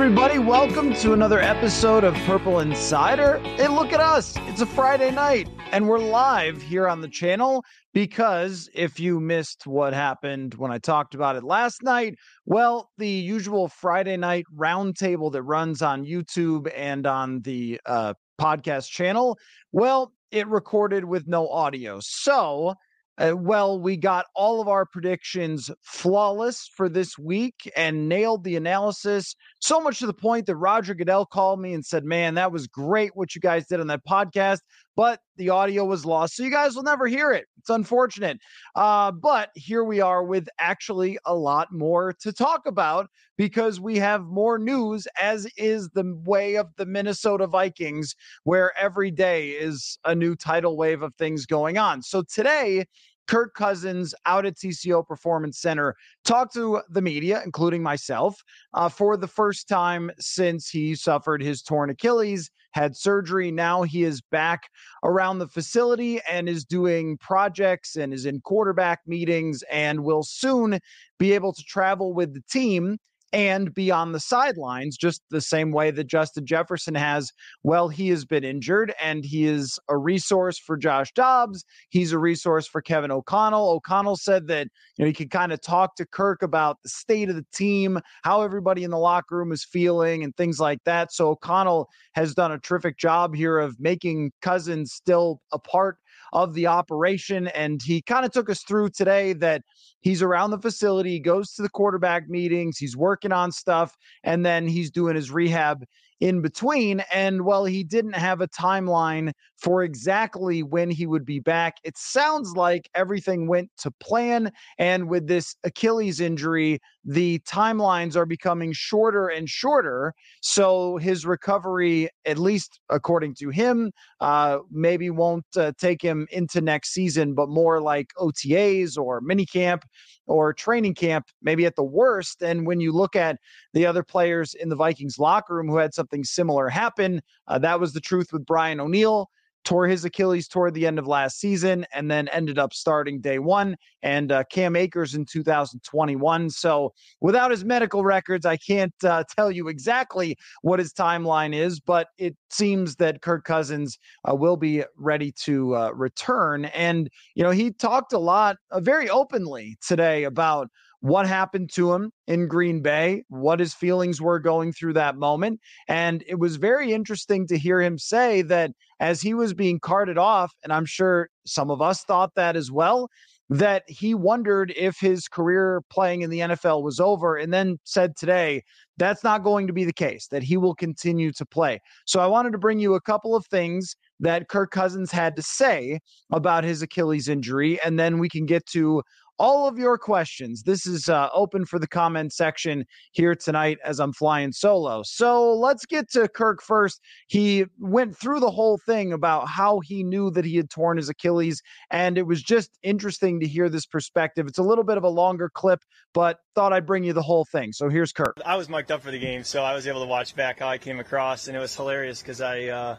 Everybody. Welcome to another episode of Purple Insider. Hey, look at us. It's a Friday night, and we're live here on the channel because if you missed what happened when I talked about it last night, well, the usual Friday night roundtable that runs on YouTube and on the uh, podcast channel, well, it recorded with no audio. So, uh, well, we got all of our predictions flawless for this week and nailed the analysis so much to the point that Roger Goodell called me and said, Man, that was great what you guys did on that podcast but the audio was lost. So you guys will never hear it. It's unfortunate. Uh, but here we are with actually a lot more to talk about because we have more news, as is the way of the Minnesota Vikings, where every day is a new tidal wave of things going on. So today, Kirk Cousins out at TCO Performance Center talked to the media, including myself, uh, for the first time since he suffered his torn Achilles, had surgery. Now he is back around the facility and is doing projects and is in quarterback meetings and will soon be able to travel with the team and be on the sidelines, just the same way that Justin Jefferson has. Well, he has been injured and he is a resource for Josh Dobbs. He's a resource for Kevin O'Connell. O'Connell said that you know he could kind of talk to Kirk about the state of the team, how everybody in the locker room is feeling, and things like that. So O'Connell has done a terrific job here of making Cousins still a part of the operation. And he kind of took us through today that he's around the facility, he goes to the quarterback meetings, he's working on stuff, and then he's doing his rehab in between. And while he didn't have a timeline for exactly when he would be back, it sounds like everything went to plan. And with this Achilles injury, the timelines are becoming shorter and shorter. So his recovery, at least according to him, uh, maybe won't uh, take him into next season, but more like OTAs or minicamp or training camp, maybe at the worst. And when you look at the other players in the Vikings locker room who had something similar happen, uh, that was the truth with Brian O'Neill tore his Achilles toward the end of last season and then ended up starting day one and uh, Cam Akers in 2021. So without his medical records, I can't uh, tell you exactly what his timeline is, but it seems that Kirk Cousins uh, will be ready to uh, return. And, you know, he talked a lot, uh, very openly today about what happened to him in Green Bay, what his feelings were going through that moment. And it was very interesting to hear him say that as he was being carted off, and I'm sure some of us thought that as well, that he wondered if his career playing in the NFL was over, and then said today that's not going to be the case, that he will continue to play. So I wanted to bring you a couple of things that Kirk Cousins had to say about his Achilles injury, and then we can get to all of your questions. This is uh, open for the comment section here tonight as I'm flying solo. So let's get to Kirk first. He went through the whole thing about how he knew that he had torn his Achilles, and it was just interesting to hear this perspective. It's a little bit of a longer clip, but thought I'd bring you the whole thing. So here's Kirk. I was mic'd up for the game, so I was able to watch back how I came across, and it was hilarious because I. Uh,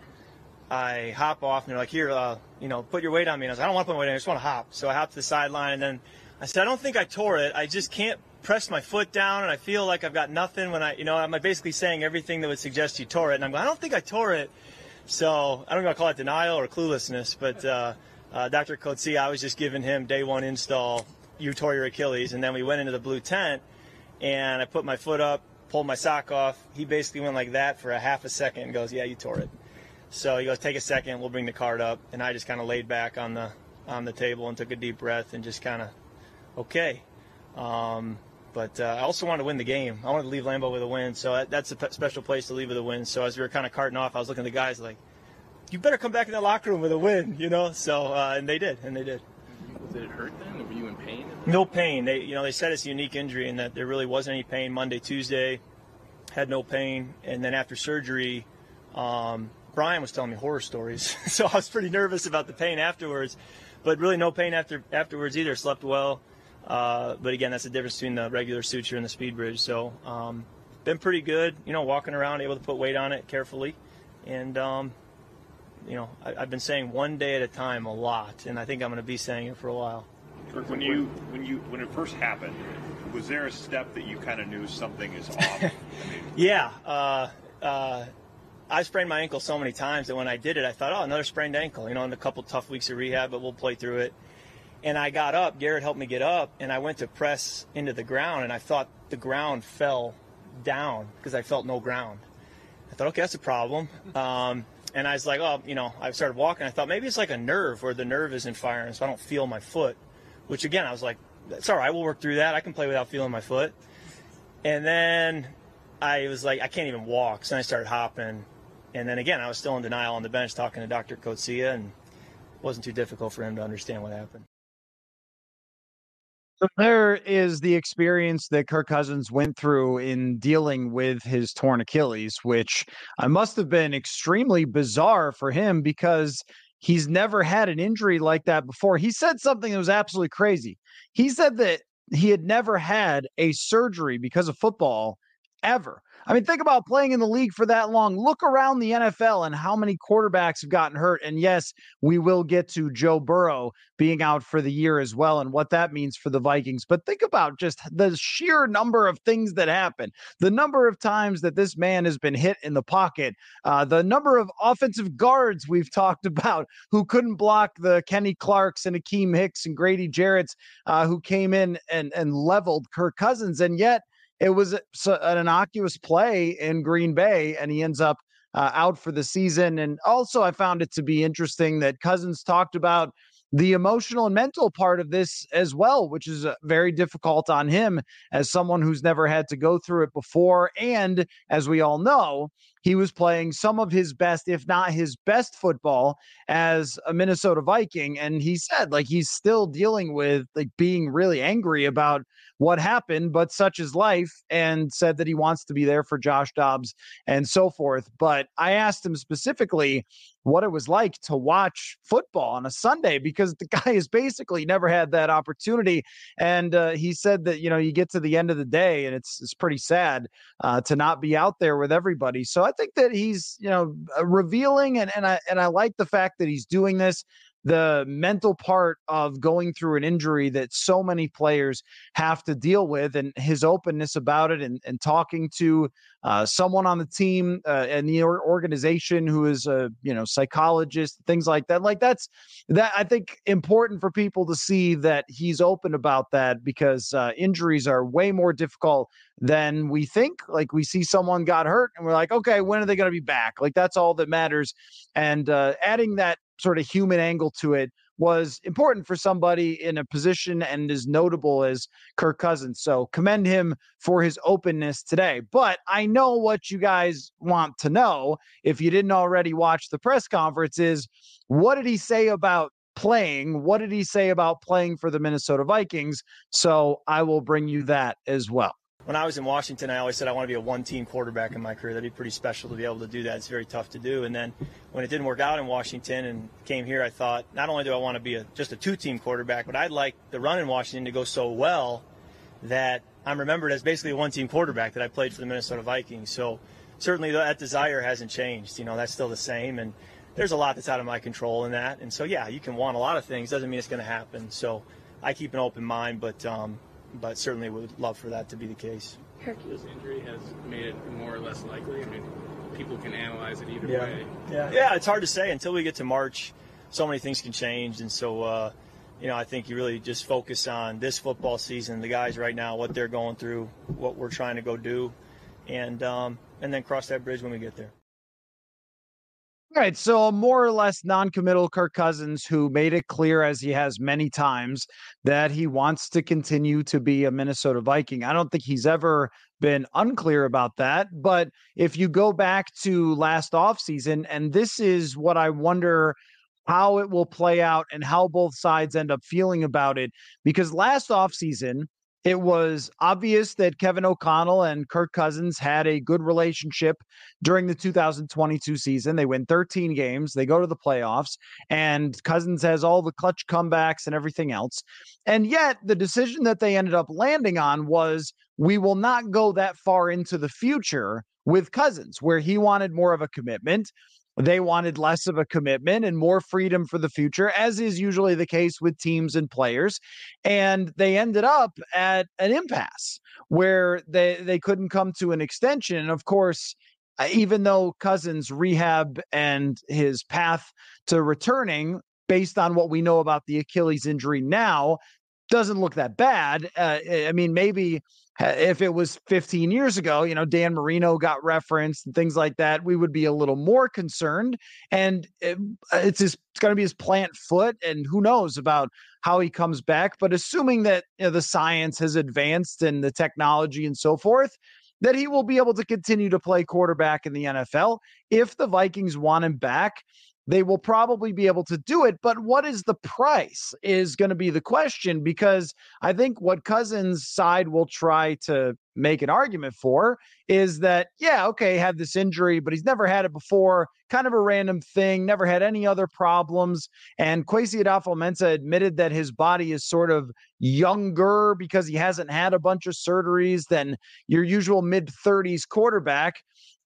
I hop off and they're like, here, uh, you know, put your weight on me. And I was like, I don't want to put my weight on. I just want to hop. So I hop to the sideline and then I said, I don't think I tore it. I just can't press my foot down and I feel like I've got nothing when I, you know, I'm basically saying everything that would suggest you tore it. And I'm going, I don't think I tore it. So I don't know I call it denial or cluelessness, but uh, uh, Dr. Coetzee, I was just giving him day one install, you tore your Achilles. And then we went into the blue tent and I put my foot up, pulled my sock off. He basically went like that for a half a second and goes, yeah, you tore it. So he goes, take a second, we'll bring the card up. And I just kind of laid back on the on the table and took a deep breath and just kind of, okay. Um, but uh, I also wanted to win the game. I wanted to leave Lambeau with a win, so that, that's a p- special place to leave with a win. So as we were kind of carting off, I was looking at the guys like, "You better come back in the locker room with a win," you know. So uh, and they did, and they did. Did it hurt then? Were you in pain? No pain. They, you know, they said it's a unique injury and that there really wasn't any pain Monday, Tuesday. Had no pain, and then after surgery, um, Brian was telling me horror stories, so I was pretty nervous about the pain afterwards. But really, no pain after afterwards either. Slept well. Uh, but again, that's the difference between the regular suture and the speed bridge. So, um, been pretty good. You know, walking around, able to put weight on it carefully, and um, you know, I, have been saying one day at a time a lot, and I think I'm going to be saying it for a while. Kirk, when you when you when it first happened, was there a step that you kind of knew something is off? I mean, yeah. Uh, uh, I sprained my ankle so many times that when I did it, I thought, oh, another sprained ankle. You know, in a couple tough weeks of rehab, but we'll play through it. And I got up. Garrett helped me get up, and I went to press into the ground, and I thought the ground fell down because I felt no ground. I thought, okay, that's a problem. Um, and I was like, oh, you know, I started walking. I thought maybe it's like a nerve where the nerve isn't firing, so I don't feel my foot. Which again, I was like, that's all right. We'll work through that. I can play without feeling my foot. And then I was like, I can't even walk. So I started hopping. And then again, I was still in denial on the bench talking to Dr. Coetzee, and it wasn't too difficult for him to understand what happened. So there is the experience that Kirk Cousins went through in dealing with his torn Achilles, which I must have been extremely bizarre for him because he's never had an injury like that before. He said something that was absolutely crazy. He said that he had never had a surgery because of football ever. I mean, think about playing in the league for that long. Look around the NFL and how many quarterbacks have gotten hurt. And yes, we will get to Joe Burrow being out for the year as well and what that means for the Vikings. But think about just the sheer number of things that happen, the number of times that this man has been hit in the pocket, uh, the number of offensive guards we've talked about who couldn't block the Kenny Clarks and Akiem Hicks and Grady Jarrett's uh, who came in and, and leveled Kirk Cousins. And yet, it was an innocuous play in Green Bay, and he ends up uh, out for the season. And also, I found it to be interesting that Cousins talked about the emotional and mental part of this as well, which is uh, very difficult on him as someone who's never had to go through it before. And as we all know, he was playing some of his best, if not his best football as a Minnesota Viking. And he said, like, he's still dealing with like being really angry about what happened, but such is life, and said that he wants to be there for Josh Dobbs and so forth. But I asked him specifically what it was like to watch football on a Sunday because the guy has basically never had that opportunity. And uh, he said that, you know, you get to the end of the day and it's, it's pretty sad uh, to not be out there with everybody. So I think that he's, you know, uh, revealing and, and I, and I like the fact that he's doing this the mental part of going through an injury that so many players have to deal with and his openness about it and, and talking to uh, someone on the team uh, and the organization who is a you know psychologist things like that. Like that's that i think important for people to see that he's open about that because uh, injuries are way more difficult than we think. Like we see someone got hurt and we're like okay when are they going to be back? Like that's all that matters. And uh, adding that sort of human angle to it was important for somebody in a position and as notable as Kirk Cousins. So commend him for his openness today. But I know what you guys want to know if you didn't already watch the press conference is what did he say about playing? What did he say about playing for the Minnesota Vikings? So I will bring you that as well when I was in Washington, I always said I want to be a one-team quarterback in my career. That'd be pretty special to be able to do that. It's very tough to do. And then when it didn't work out in Washington and came here, I thought not only do I want to be a, just a two-team quarterback, but I'd like the run in Washington to go so well that I'm remembered as basically a one-team quarterback that I played for the Minnesota Vikings. So certainly that desire hasn't changed. You know, that's still the same. And there's a lot that's out of my control in that. And so yeah, you can want a lot of things. Doesn't mean it's going to happen. So I keep an open mind, but um, but certainly would love for that to be the case. This injury has made it more or less likely. I mean, people can analyze it either Yeah. way. Yeah, yeah, it's hard to say until we get to March. So many things can change, and so uh, you know, I think you really just focus on this football season, the guys right now, what they're going through, what we're trying to go do, and um, and then cross that bridge when we get there. Right, so a more or less non-committal Kirk Cousins, who made it clear, as he has many times, that he wants to continue to be a Minnesota Viking. I don't think he's ever been unclear about that. But if you go back to last offseason, and this is what I wonder how it will play out and how both sides end up feeling about it, because last offseason, it was obvious that Kevin O'Connell and Kirk Cousins had a good relationship during the 2022 season. They win 13 games, they go to the playoffs, and Cousins has all the clutch comebacks and everything else. And yet, the decision that they ended up landing on was we will not go that far into the future with Cousins, where he wanted more of a commitment. They wanted less of a commitment and more freedom for the future, as is usually the case with teams and players. And they ended up at an impasse where they, they couldn't come to an extension. And of course, uh, even though Cousins' rehab and his path to returning, based on what we know about the Achilles injury now, doesn't look that bad. Uh, I mean, maybe if it was 15 years ago, you know, Dan Marino got referenced and things like that, we would be a little more concerned. And it, it's his, it's going to be his plant foot, and who knows about how he comes back. But assuming that you know, the science has advanced and the technology and so forth, that he will be able to continue to play quarterback in the NFL. If the Vikings want him back, they will probably be able to do it. But what is the price is going to be the question because I think what Cousins' side will try to make an argument for is that, yeah, okay, had this injury, but he's never had it before. Kind of a random thing, never had any other problems. And Kwesi Adofo-Mensah admitted that his body is sort of younger because he hasn't had a bunch of surgeries than your usual mid 30s quarterback.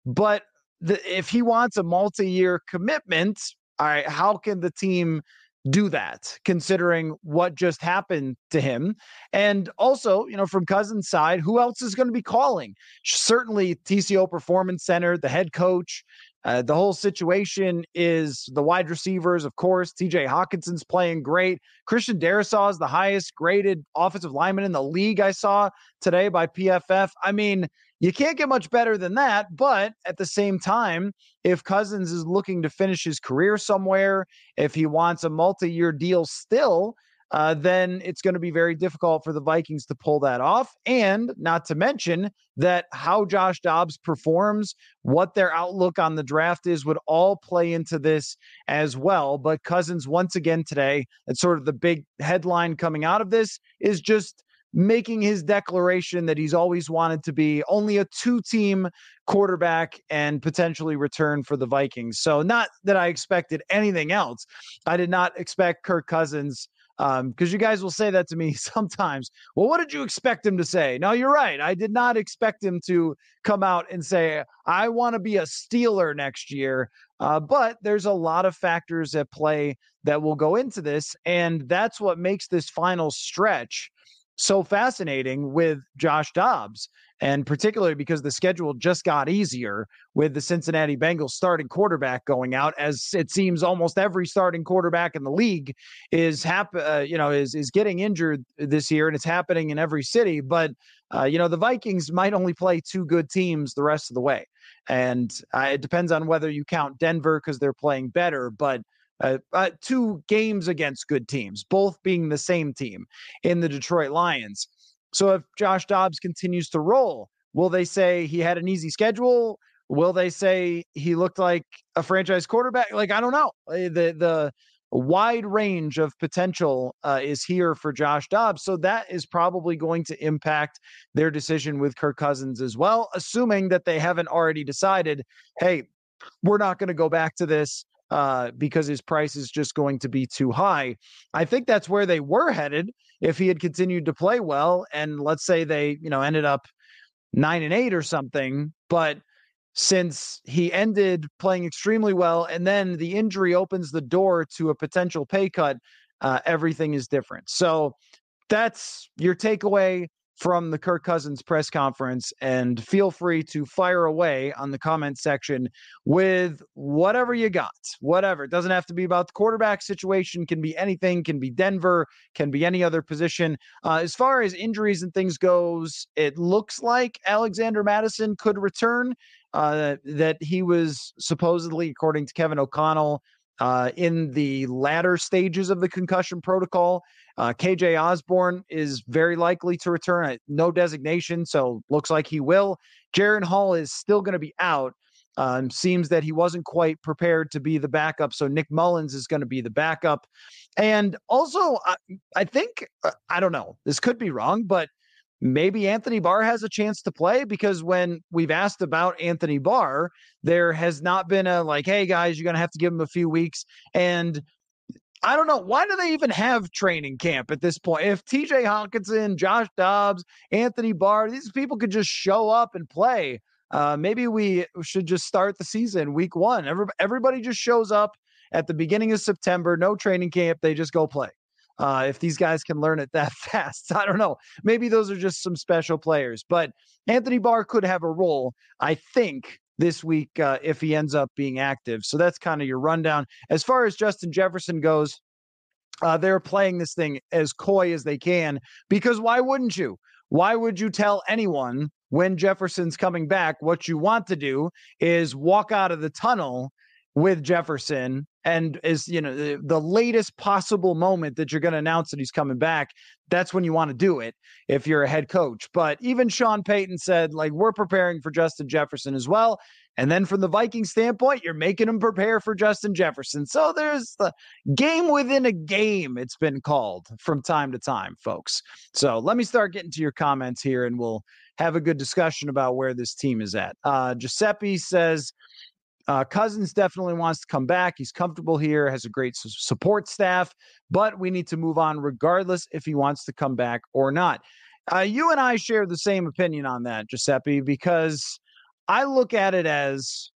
But the, if he wants a multi-year commitment, all right, how can the team do that considering what just happened to him? And also, you know, from Cousins' side, who else is going to be calling? Certainly TCO Performance Center, the head coach. Uh, the whole situation is the wide receivers, of course. TJ Hockenson's playing great. Christian Darrisaw is the highest graded offensive lineman in the league, I saw today by PFF. I mean, you can't get much better than that. But at the same time, if Cousins is looking to finish his career somewhere, if he wants a multi year deal still, uh, then it's going to be very difficult for the Vikings to pull that off. And not to mention that how Josh Dobbs performs, what their outlook on the draft is, would all play into this as well. But Cousins, once again today, it's sort of the big headline coming out of this is just making his declaration that he's always wanted to be only a two team quarterback and potentially return for the Vikings. So, not that I expected anything else. I did not expect Kirk Cousins um because you guys will say that to me sometimes well what did you expect him to say? No you're right i did not expect him to come out and say i want to be a steeler next year uh, but there's a lot of factors at play that will go into this and that's what makes this final stretch so fascinating with Josh Dobbs, and particularly because the schedule just got easier with the Cincinnati Bengals starting quarterback going out, as it seems almost every starting quarterback in the league is hap- uh, you know is is getting injured this year, and it's happening in every city. But uh, you know the Vikings might only play two good teams the rest of the way, and uh, it depends on whether you count Denver because they're playing better, but uh, uh, two games against good teams, both being the same team in the Detroit Lions. So if Josh Dobbs continues to roll, will they say he had an easy schedule? Will they say he looked like a franchise quarterback? Like I don't know. Uh, The the wide range of potential uh, is here for Josh Dobbs, so that is probably going to impact their decision with Kirk Cousins as well, assuming that they haven't already decided, hey, we're not going to go back to this uh, because his price is just going to be too high. I think that's where they were headed if he had continued to play well. And let's say they, you know, ended up nine and eight or something. But since he ended playing extremely well and then the injury opens the door to a potential pay cut, uh, everything is different. So that's your takeaway from the Kirk Cousins press conference. And feel free to fire away on the comment section with whatever you got. Whatever. It doesn't have to be about the quarterback situation, can be anything, can be Denver, can be any other position. Uh, as far as injuries and things goes, it looks like Alexander Mattison could return. Uh, that he was supposedly, according to Kevin O'Connell, uh, in the latter stages of the concussion protocol. Uh, KJ Osborn is very likely to return. No designation, so looks like he will. Jaren Hall is still going to be out. Um, seems that he wasn't quite prepared to be the backup, so Nick Mullens is going to be the backup. And also, I, I think uh, I don't know. This could be wrong, but maybe Anthony Barr has a chance to play because when we've asked about Anthony Barr, there has not been a like, hey guys, you're going to have to give him a few weeks. And I don't know. Why do they even have training camp at this point? If TJ Hockenson, Josh Dobbs, Anthony Barr, these people could just show up and play. Uh, maybe we should just start the season week one. Every, everybody just shows up at the beginning of September, no training camp. They just go play uh, if these guys can learn it that fast. I don't know. Maybe those are just some special players, but Anthony Barr could have a role, I think, this week uh, if he ends up being active. So that's kind of your rundown. As far as Justin Jefferson goes, uh, they're playing this thing as coy as they can because why wouldn't you? Why would you tell anyone when Jefferson's coming back? What you want to do is walk out of the tunnel with Jefferson and is you know the, the latest possible moment that you're going to announce that he's coming back that's when you want to do it if you're a head coach. But even Sean Payton said like we're preparing for Justin Jefferson as well and then from the Viking standpoint you're making them prepare for Justin Jefferson. So there's the game within a game it's been called from time to time folks. So let me start getting to your comments here and we'll have a good discussion about where this team is at. Uh Giuseppe says uh, Cousins definitely wants to come back. He's comfortable here, has a great su- support staff, but we need to move on regardless if he wants to come back or not. Uh, you and I share the same opinion on that, Giuseppe, because I look at it as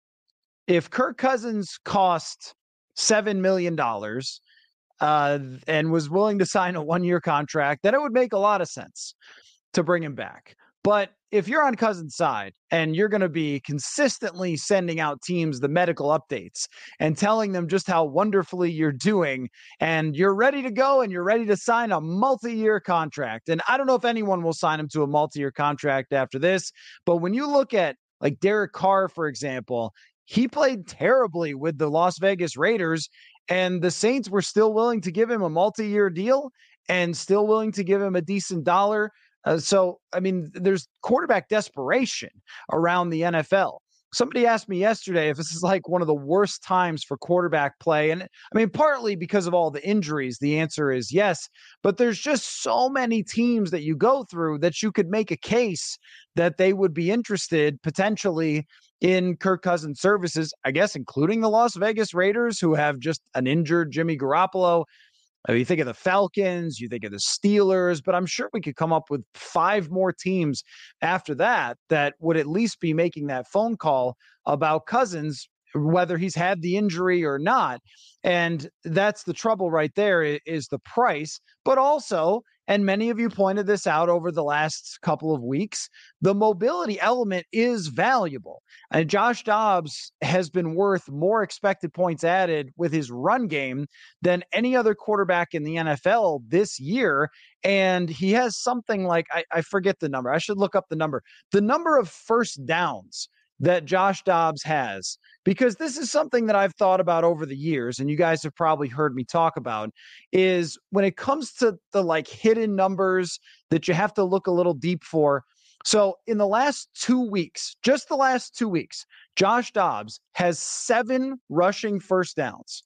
if Kirk Cousins cost $7 million uh, and was willing to sign a one year contract, then it would make a lot of sense to bring him back. But if you're on Cousins' side and you're going to be consistently sending out teams the medical updates and telling them just how wonderfully you're doing, and you're ready to go and you're ready to sign a multi year contract. And I don't know if anyone will sign him to a multi year contract after this, but when you look at like Derek Carr, for example, he played terribly with the Las Vegas Raiders, and the Saints were still willing to give him a multi year deal and still willing to give him a decent dollar uh, so, I mean, there's quarterback desperation around the NFL. Somebody asked me yesterday if this is like one of the worst times for quarterback play. And I mean, partly because of all the injuries, the answer is yes. But there's just so many teams that you go through that you could make a case that they would be interested potentially in Kirk Cousins' services, I guess, including the Las Vegas Raiders, who have just an injured Jimmy Garoppolo. I mean, you think of the Falcons, you think of the Steelers, but I'm sure we could come up with five more teams after that that would at least be making that phone call about Cousins, whether he's had the injury or not. And that's the trouble right there is the price, but also and many of you pointed this out over the last couple of weeks, the mobility element is valuable. And Josh Dobbs has been worth more expected points added with his run game than any other quarterback in the NFL this year. And he has something like, I, I forget the number. I should look up the number. The number of first downs that Josh Dobbs has because this is something that I've thought about over the years and you guys have probably heard me talk about is when it comes to the like hidden numbers that you have to look a little deep for. So in the last 2 weeks, just the last 2 weeks, Josh Dobbs has 7 rushing first downs.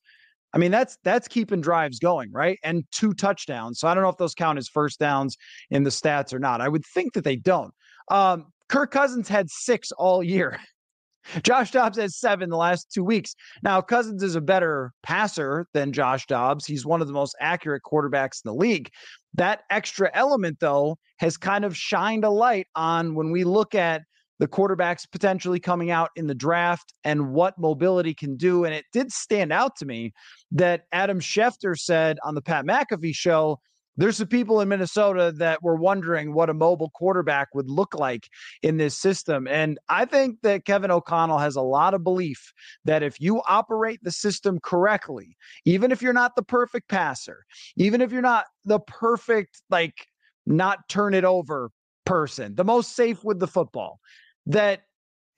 I mean that's that's keeping drives going, right? And two touchdowns. So I don't know if those count as first downs in the stats or not. I would think that they don't. Um, Kirk Cousins had six all year. Josh Dobbs has seven the last two weeks. Now, Cousins is a better passer than Josh Dobbs. He's one of the most accurate quarterbacks in the league. That extra element, though, has kind of shined a light on when we look at the quarterbacks potentially coming out in the draft and what mobility can do. And it did stand out to me that Adam Schefter said on the Pat McAfee show there's some people in Minnesota that were wondering what a mobile quarterback would look like in this system. And I think that Kevin O'Connell has a lot of belief that if you operate the system correctly, even if you're not the perfect passer, even if you're not the perfect, like, not turn it over person, the most safe with the football, that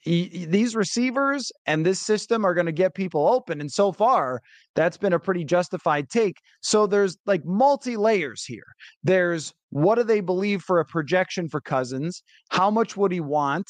he, these receivers and this system are going to get people open. And so far, that's been a pretty justified take. So there's like multi layers here. There's what do they believe for a projection for Cousins? How much would he want?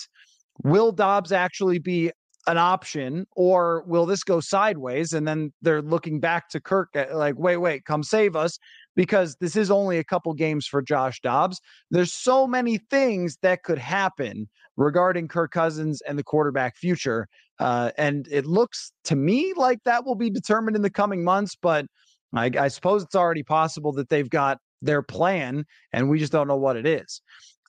Will Dobbs actually be an option or will this go sideways? And then they're looking back to Kirk at, like, wait, wait, come save us because this is only a couple games for Josh Dobbs. There's so many things that could happen regarding Kirk Cousins and the quarterback future. Uh, and it looks to me like that will be determined in the coming months, but I, I suppose it's already possible that they've got their plan and we just don't know what it is.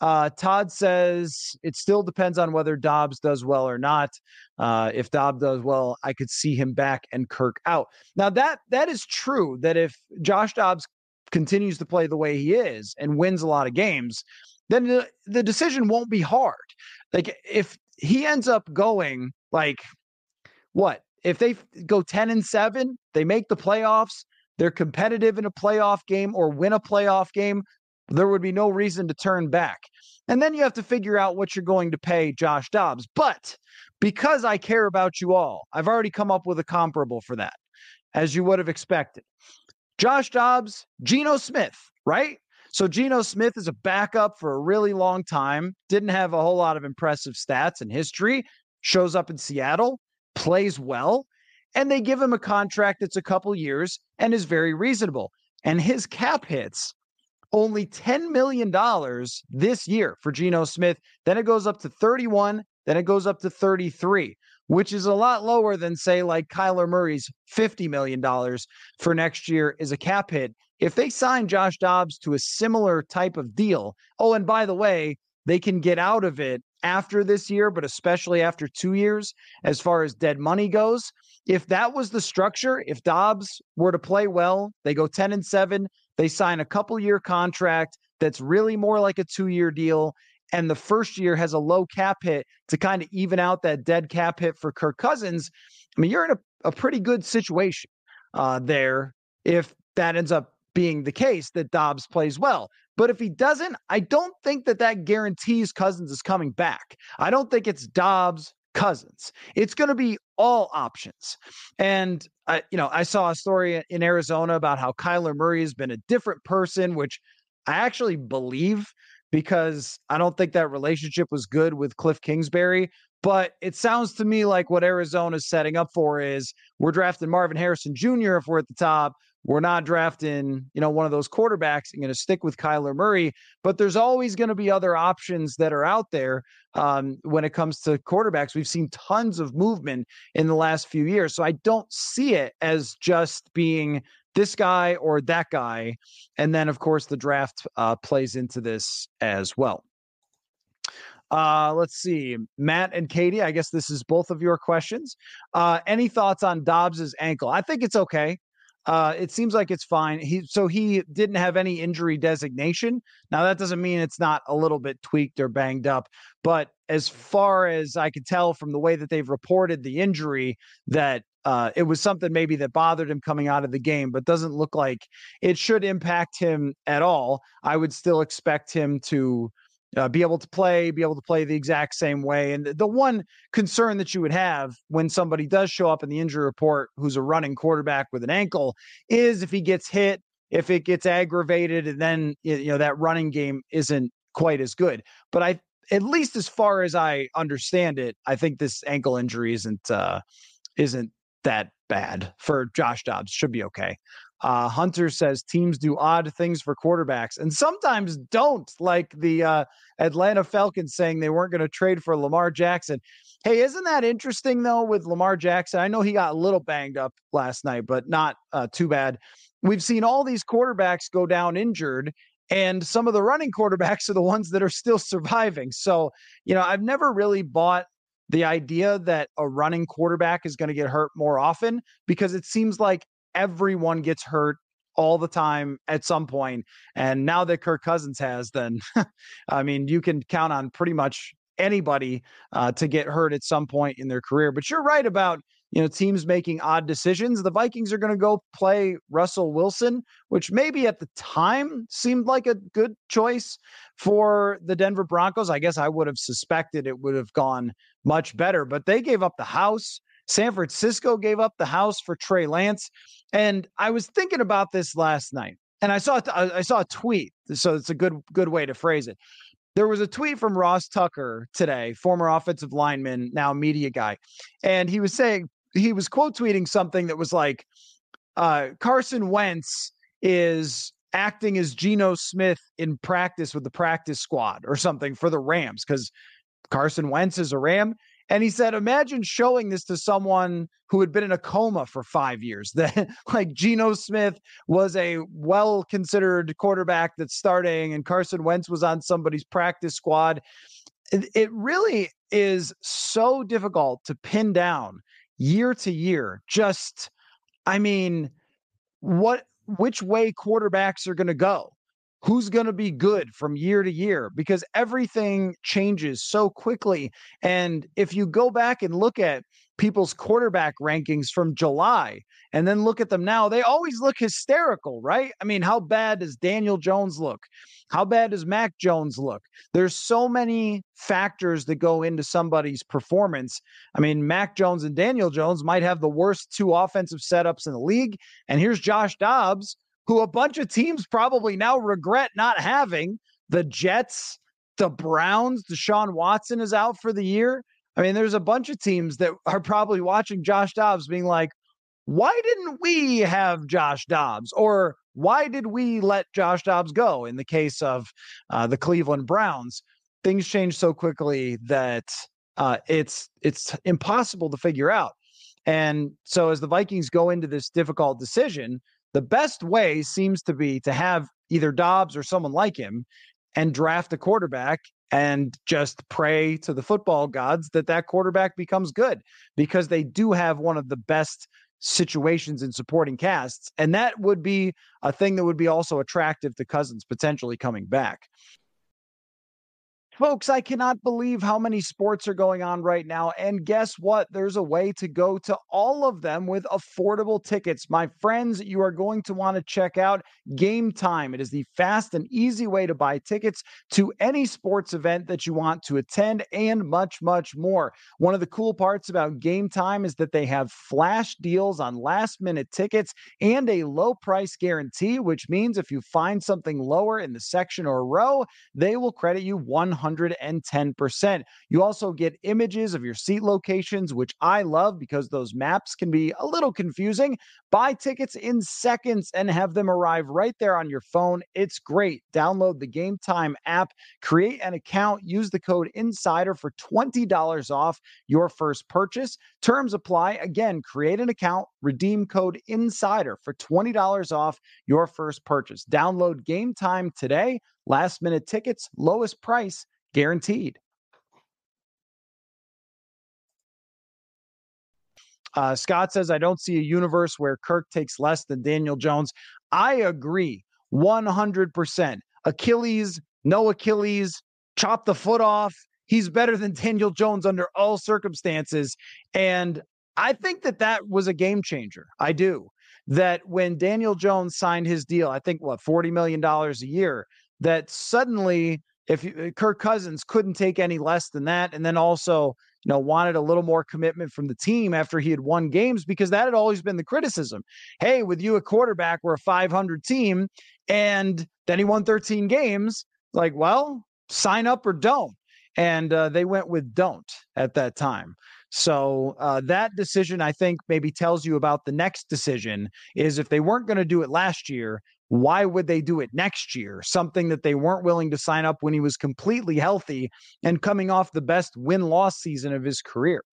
Uh, Todd says it still depends on whether Dobbs does well or not. Uh, if Dobbs does well, I could see him back and Kirk out. Now that that is true. That if Josh Dobbs continues to play the way he is and wins a lot of games, then the, the decision won't be hard. Like if he ends up going like what? If they go 10 and 7, they make the playoffs, they're competitive in a playoff game or win a playoff game, there would be no reason to turn back. And then you have to figure out what you're going to pay Josh Dobbs. But because I care about you all, I've already come up with a comparable for that, as you would have expected. Josh Dobbs, Geno Smith, right? So Geno Smith is a backup for a really long time, didn't have a whole lot of impressive stats and history, shows up in Seattle, plays well, and they give him a contract that's a couple years and is very reasonable. And his cap hits only $10 million this year for Geno Smith. Then it goes up to 31, then it goes up to 33 which is a lot lower than, say, like Kyler Murray's $50 million for next year is a cap hit. If they sign Josh Dobbs to a similar type of deal, oh, and by the way, they can get out of it after this year, but especially after two years, as far as dead money goes. If that was the structure, if Dobbs were to play well, they go 10 and 7, they sign a couple year contract that's really more like a two year deal and the first year has a low cap hit to kind of even out that dead cap hit for Kirk Cousins, I mean, you're in a, a pretty good situation uh, there if that ends up being the case that Dobbs plays well. But if he doesn't, I don't think that that guarantees Cousins is coming back. I don't think it's Dobbs, Cousins. It's going to be all options. And I, you know, I saw a story in Arizona about how Kyler Murray has been a different person, which I actually believe because I don't think that relationship was good with Cliff Kingsbury. But it sounds to me like what Arizona's setting up for is we're drafting Marvin Harrison Jr. if we're at the top. We're not drafting, you know, one of those quarterbacks and going to stick with Kyler Murray. But there's always going to be other options that are out there um, when it comes to quarterbacks. We've seen tons of movement in the last few years. So I don't see it as just being this guy or that guy. And then, of course, the draft uh, plays into this as well. Uh, let's see, Matt and Katie. I guess this is both of your questions. Uh, any thoughts on Dobbs's ankle? I think it's okay. Uh, it seems like it's fine. He so he didn't have any injury designation. Now that doesn't mean it's not a little bit tweaked or banged up, but as far as I could tell from the way that they've reported the injury, that uh, it was something maybe that bothered him coming out of the game, but doesn't look like it should impact him at all. I would still expect him to uh, be able to play, be able to play the exact same way. And the one concern that you would have when somebody does show up in the injury report who's a running quarterback with an ankle is if he gets hit, if it gets aggravated, and then you know that running game isn't quite as good. But I, at least as far as I understand it, I think this ankle injury isn't uh, isn't that bad for Josh Dobbs. Should be okay. Uh, Hunter says teams do odd things for quarterbacks and sometimes don't, like the uh, Atlanta Falcons saying they weren't going to trade for Lamar Jackson. Hey, isn't that interesting though with Lamar Jackson? I know he got a little banged up last night, but not uh, too bad. We've seen all these quarterbacks go down injured, and some of the running quarterbacks are the ones that are still surviving. So, you know, I've never really bought the idea that a running quarterback is going to get hurt more often because it seems like everyone gets hurt all the time at some point. And now that Kirk Cousins has, then I mean, you can count on pretty much anybody uh, to get hurt at some point in their career. But you're right about you know teams making odd decisions. The Vikings are going to go play Russell Wilson, which maybe at the time seemed like a good choice for the Denver Broncos. I guess I would have suspected it would have gone much better, but they gave up the house. San Francisco gave up the house for Trey Lance, and I was thinking about this last night, and I saw I saw a tweet, so it's a good good way to phrase it. There was a tweet from Ross Tucker today, former offensive lineman, now media guy. And he was saying, he was quote tweeting something that was like, uh, Carson Wentz is acting as Geno Smith in practice with the practice squad or something for the Rams because Carson Wentz is a Ram. And he said, imagine showing this to someone who had been in a coma for five years. That like Geno Smith was a well considered quarterback that's starting, and Carson Wentz was on somebody's practice squad. It, it really is so difficult to pin down year to year. Just, I mean, what which way quarterbacks are going to go who's going to be good from year to year because everything changes so quickly. And if you go back and look at people's quarterback rankings from July and then look at them now, they always look hysterical, right? I mean, how bad does Daniel Jones look? How bad does Mac Jones look? There's so many factors that go into somebody's performance. I mean, Mac Jones and Daniel Jones might have the worst two offensive setups in the league. And here's Josh Dobbs who a bunch of teams probably now regret not having. The Jets, the Browns, Deshaun Watson is out for the year. I mean, there's a bunch of teams that are probably watching Josh Dobbs being like, why didn't we have Josh Dobbs? Or why did we let Josh Dobbs go in the case of uh, the Cleveland Browns? Things change so quickly that uh, it's it's impossible to figure out. And so as the Vikings go into this difficult decision, the best way seems to be to have either Dobbs or someone like him and draft a quarterback and just pray to the football gods that that quarterback becomes good because they do have one of the best situations in supporting casts and that would be a thing that would be also attractive to Cousins potentially coming back. Folks, I cannot believe how many sports are going on right now. And guess what? There's a way to go to all of them with affordable tickets. My friends, you are going to want to check out Game Time. It is the fast and easy way to buy tickets to any sports event that you want to attend and much, much more. One of the cool parts about Game Time is that they have flash deals on last minute tickets and a low price guarantee, which means if you find something lower in the section or row, they will credit you 100 110%. You also get images of your seat locations, which I love because those maps can be a little confusing. Buy tickets in seconds and have them arrive right there on your phone. It's great. Download the Game Time app, create an account, use the code INSIDER for $20 off your first purchase. Terms apply. Again, create an account, redeem code INSIDER for $20 off your first purchase. Download Game Time today. Last minute tickets, lowest price guaranteed. Uh, Scott says, I don't see a universe where Kirk takes less than Daniel Jones. I agree 100%. Achilles, no Achilles, chop the foot off. He's better than Daniel Jones under all circumstances. And I think that that was a game changer. I do. That when Daniel Jones signed his deal, I think what, $40 million a year, that suddenly if you, uh, Kirk Cousins couldn't take any less than that, and then also you know wanted a little more commitment from the team after he had won games because that had always been the criticism. Hey, with you a quarterback, we're a 500 team, and then he won 13 games. Like, well, sign up or don't. And uh, they went with don't at that time. So uh, that decision, I think, maybe tells you about the next decision. Is if they weren't going to do it last year, why would they do it next year? Something that they weren't willing to sign up when he was completely healthy and coming off the best win loss season of his career.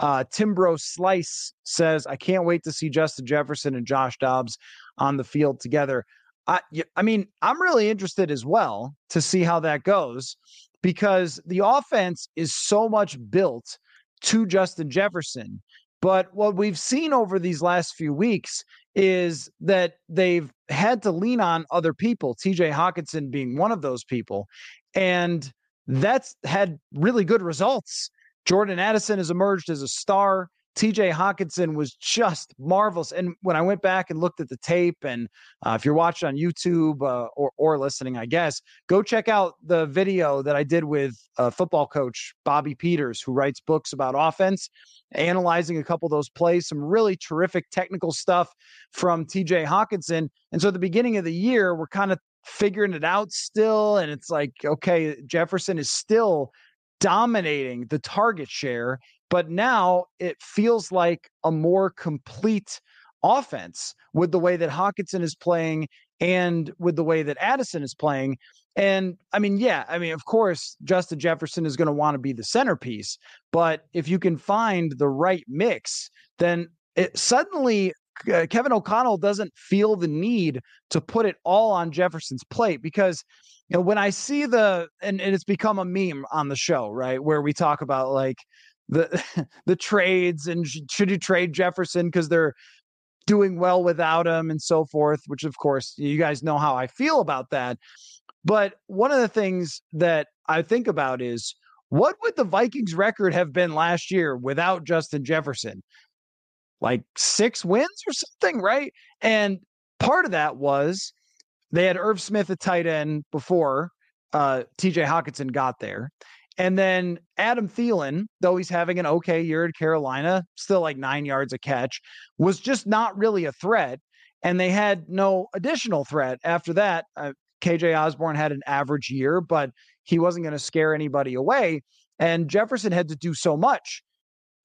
Uh, Timbro Slice says, I can't wait to see Justin Jefferson and Josh Dobbs on the field together. I, I mean, I'm really interested as well to see how that goes because the offense is so much built to Justin Jefferson But what we've seen over these last few weeks is that they've had to lean on other people, TJ Hockenson being one of those people. And that's had really good results. Jordan Addison has emerged as a star. TJ Hockenson was just marvelous. And when I went back and looked at the tape, and uh, if you're watching on YouTube uh, or, or listening, I guess, go check out the video that I did with uh, football coach Bobby Peters, who writes books about offense, analyzing a couple of those plays, some really terrific technical stuff from TJ Hockenson. And so at the beginning of the year, we're kind of figuring it out still. And it's like, okay, Jefferson is still dominating the target share but now it feels like a more complete offense with the way that Hockenson is playing and with the way that Addison is playing. And I mean, yeah, I mean, of course, Justin Jefferson is going to want to be the centerpiece. But if you can find the right mix, then it suddenly Kevin O'Connell doesn't feel the need to put it all on Jefferson's plate because you know when I see the and, and it's become a meme on the show, right, where we talk about like the the trades and should you trade Jefferson because they're doing well without him and so forth, which of course you guys know how I feel about that. But one of the things that I think about is what would the Vikings record have been last year without Justin Jefferson? Like six wins or something, right? And part of that was they had Irv Smith at tight end before uh, TJ Hockenson got there. And then Adam Thielen, though he's having an okay year at Carolina, still like nine yards a catch, was just not really a threat. And they had no additional threat after that. Uh, KJ Osborn had an average year, but he wasn't going to scare anybody away. And Jefferson had to do so much.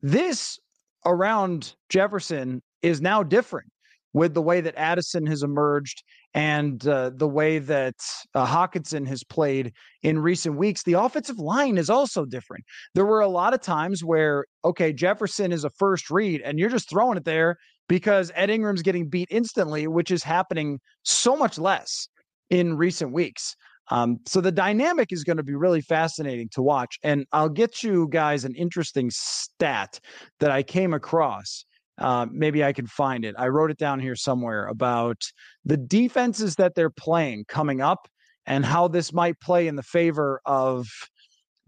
This around Jefferson is now different with the way that Addison has emerged and uh, the way that uh, Hockenson has played in recent weeks, the offensive line is also different. There were a lot of times where, okay, Jefferson is a first read, and you're just throwing it there because Ed Ingram's getting beat instantly, which is happening so much less in recent weeks. Um, so the dynamic is going to be really fascinating to watch. And I'll get you guys an interesting stat that I came across uh, maybe I can find it. I wrote it down here somewhere about the defenses that they're playing coming up and how this might play in the favor of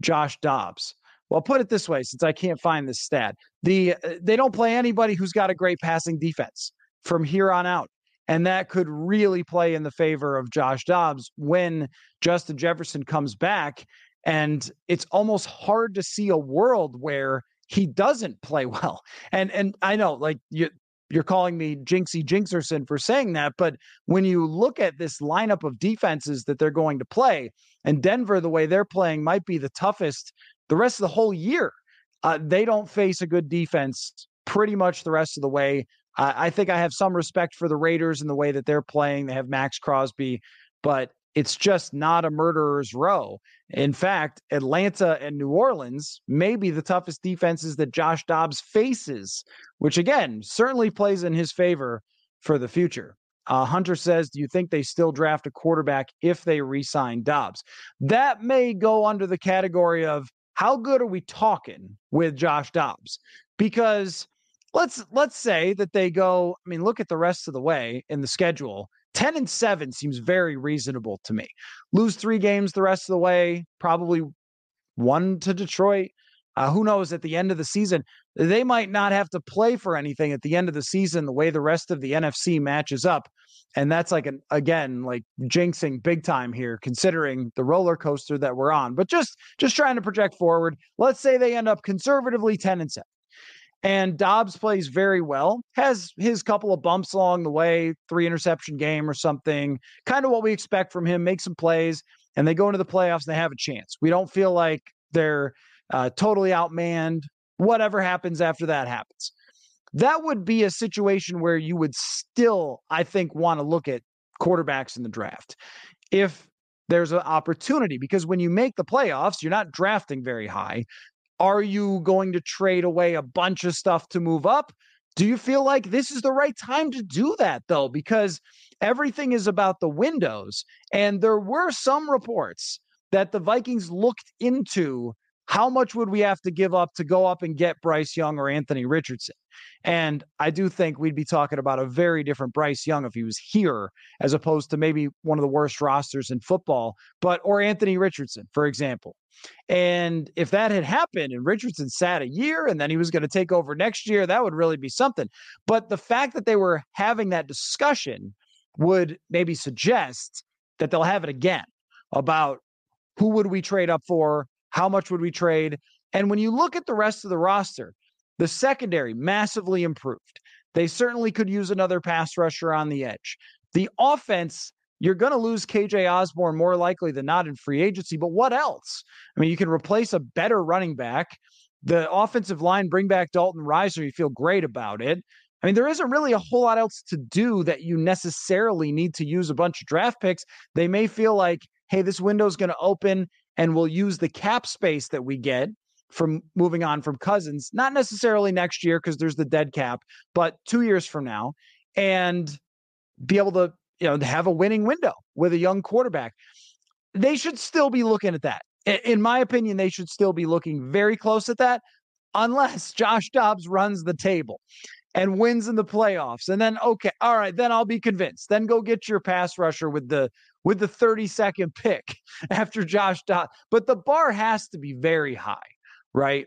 Josh Dobbs. Well, put it this way, since I can't find this stat, the uh, they don't play anybody who's got a great passing defense from here on out. And that could really play in the favor of Josh Dobbs when Justin Jefferson comes back. And it's almost hard to see a world where he doesn't play well. And and I know like you you're calling me Jinxie Jinxerson for saying that, but when you look at this lineup of defenses that they're going to play, and Denver, the way they're playing, might be the toughest the rest of the whole year. Uh, they don't face a good defense pretty much the rest of the way. I think I have some respect for the Raiders and the way that they're playing. They have Maxx Crosby, but it's just not a murderer's row. In fact, Atlanta and New Orleans may be the toughest defenses that Josh Dobbs faces, which again certainly plays in his favor for the future. Uh, Hunter says, Do you think they still draft a quarterback if they re sign Dobbs? That may go under the category of how good are we talking with Josh Dobbs? Because let's let's say that they go, I mean, look at the rest of the way in the schedule 10 and 7 seems very reasonable to me. Lose three games the rest of the way, probably one to Detroit. Uh, who knows at the end of the season? They might not have to play for anything at the end of the season the way the rest of the NFC matches up. And that's like an again, like jinxing big time here, considering the roller coaster that we're on. But just just trying to project forward. Let's say they end up conservatively 10 and 7. And Dobbs plays very well, has his couple of bumps along the way, three interception game or something, kind of what we expect from him, make some plays, and they go into the playoffs and they have a chance. We don't feel like they're uh, totally outmanned. Whatever happens after that happens. That would be a situation where you would still, I think, want to look at quarterbacks in the draft. If there's an opportunity because when you make the playoffs, you're not drafting very high. Are you going to trade away a bunch of stuff to move up? Do you feel like this is the right time to do that, though? Because everything is about the windows. And there were some reports that the Vikings looked into how much would we have to give up to go up and get Bryce Young or Anthony Richardson? And I do think we'd be talking about a very different Bryce Young if he was here, as opposed to maybe one of the worst rosters in football, but or Anthony Richardson, for example. And if that had happened and Richardson sat a year and then he was going to take over next year, that would really be something. But the fact that they were having that discussion would maybe suggest that they'll have it again about who would we trade up for? How much would we trade? And when you look at the rest of the roster, the secondary massively improved. They certainly could use another pass rusher on the edge. The offense, you're going to lose KJ Osborn more likely than not in free agency, but what else? I mean, you can replace a better running back. The offensive line, bring back Dalton Risner, you feel great about it. I mean, there isn't really a whole lot else to do that you necessarily need to use a bunch of draft picks. They may feel like, hey, this window is going to open and we'll use the cap space that we get from moving on from Cousins, not necessarily next year because there's the dead cap, but two years from now, and be able to you know have a winning window with a young quarterback. They should still be looking at that. In my opinion, they should still be looking very close at that, unless Josh Dobbs runs the table and wins in the playoffs. And then, okay, all right, then I'll be convinced. Then go get your pass rusher with the with the 32nd pick after Josh Dobbs. But the bar has to be very high, right?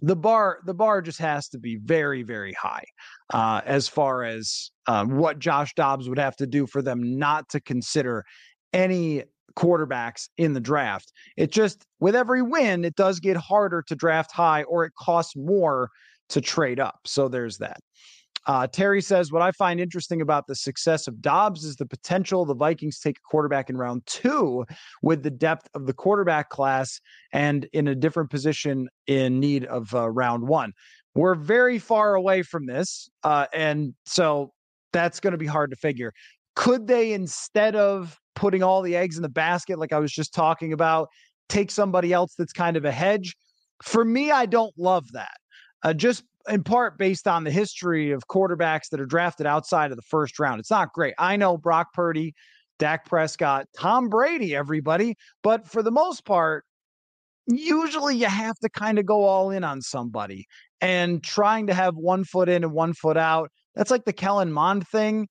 The bar, the bar just has to be very, very high uh, as far as um, what Josh Dobbs would have to do for them not to consider any quarterbacks in the draft. It just, with every win, it does get harder to draft high or it costs more to trade up. So there's that. Uh, Terry says, What I find interesting about the success of Dobbs is the potential the Vikings take a quarterback in round two with the depth of the quarterback class and in a different position in need of uh, round one. We're very far away from this. Uh, and so that's going to be hard to figure. Could they, instead of putting all the eggs in the basket, like I was just talking about, take somebody else that's kind of a hedge? For me, I don't love that. Uh, just in part based on the history of quarterbacks that are drafted outside of the first round. It's not great. I know Brock Purdy, Dak Prescott, Tom Brady, everybody, but for the most part, usually you have to kind of go all in on somebody and trying to have one foot in and one foot out. That's like the Kellen Mond thing.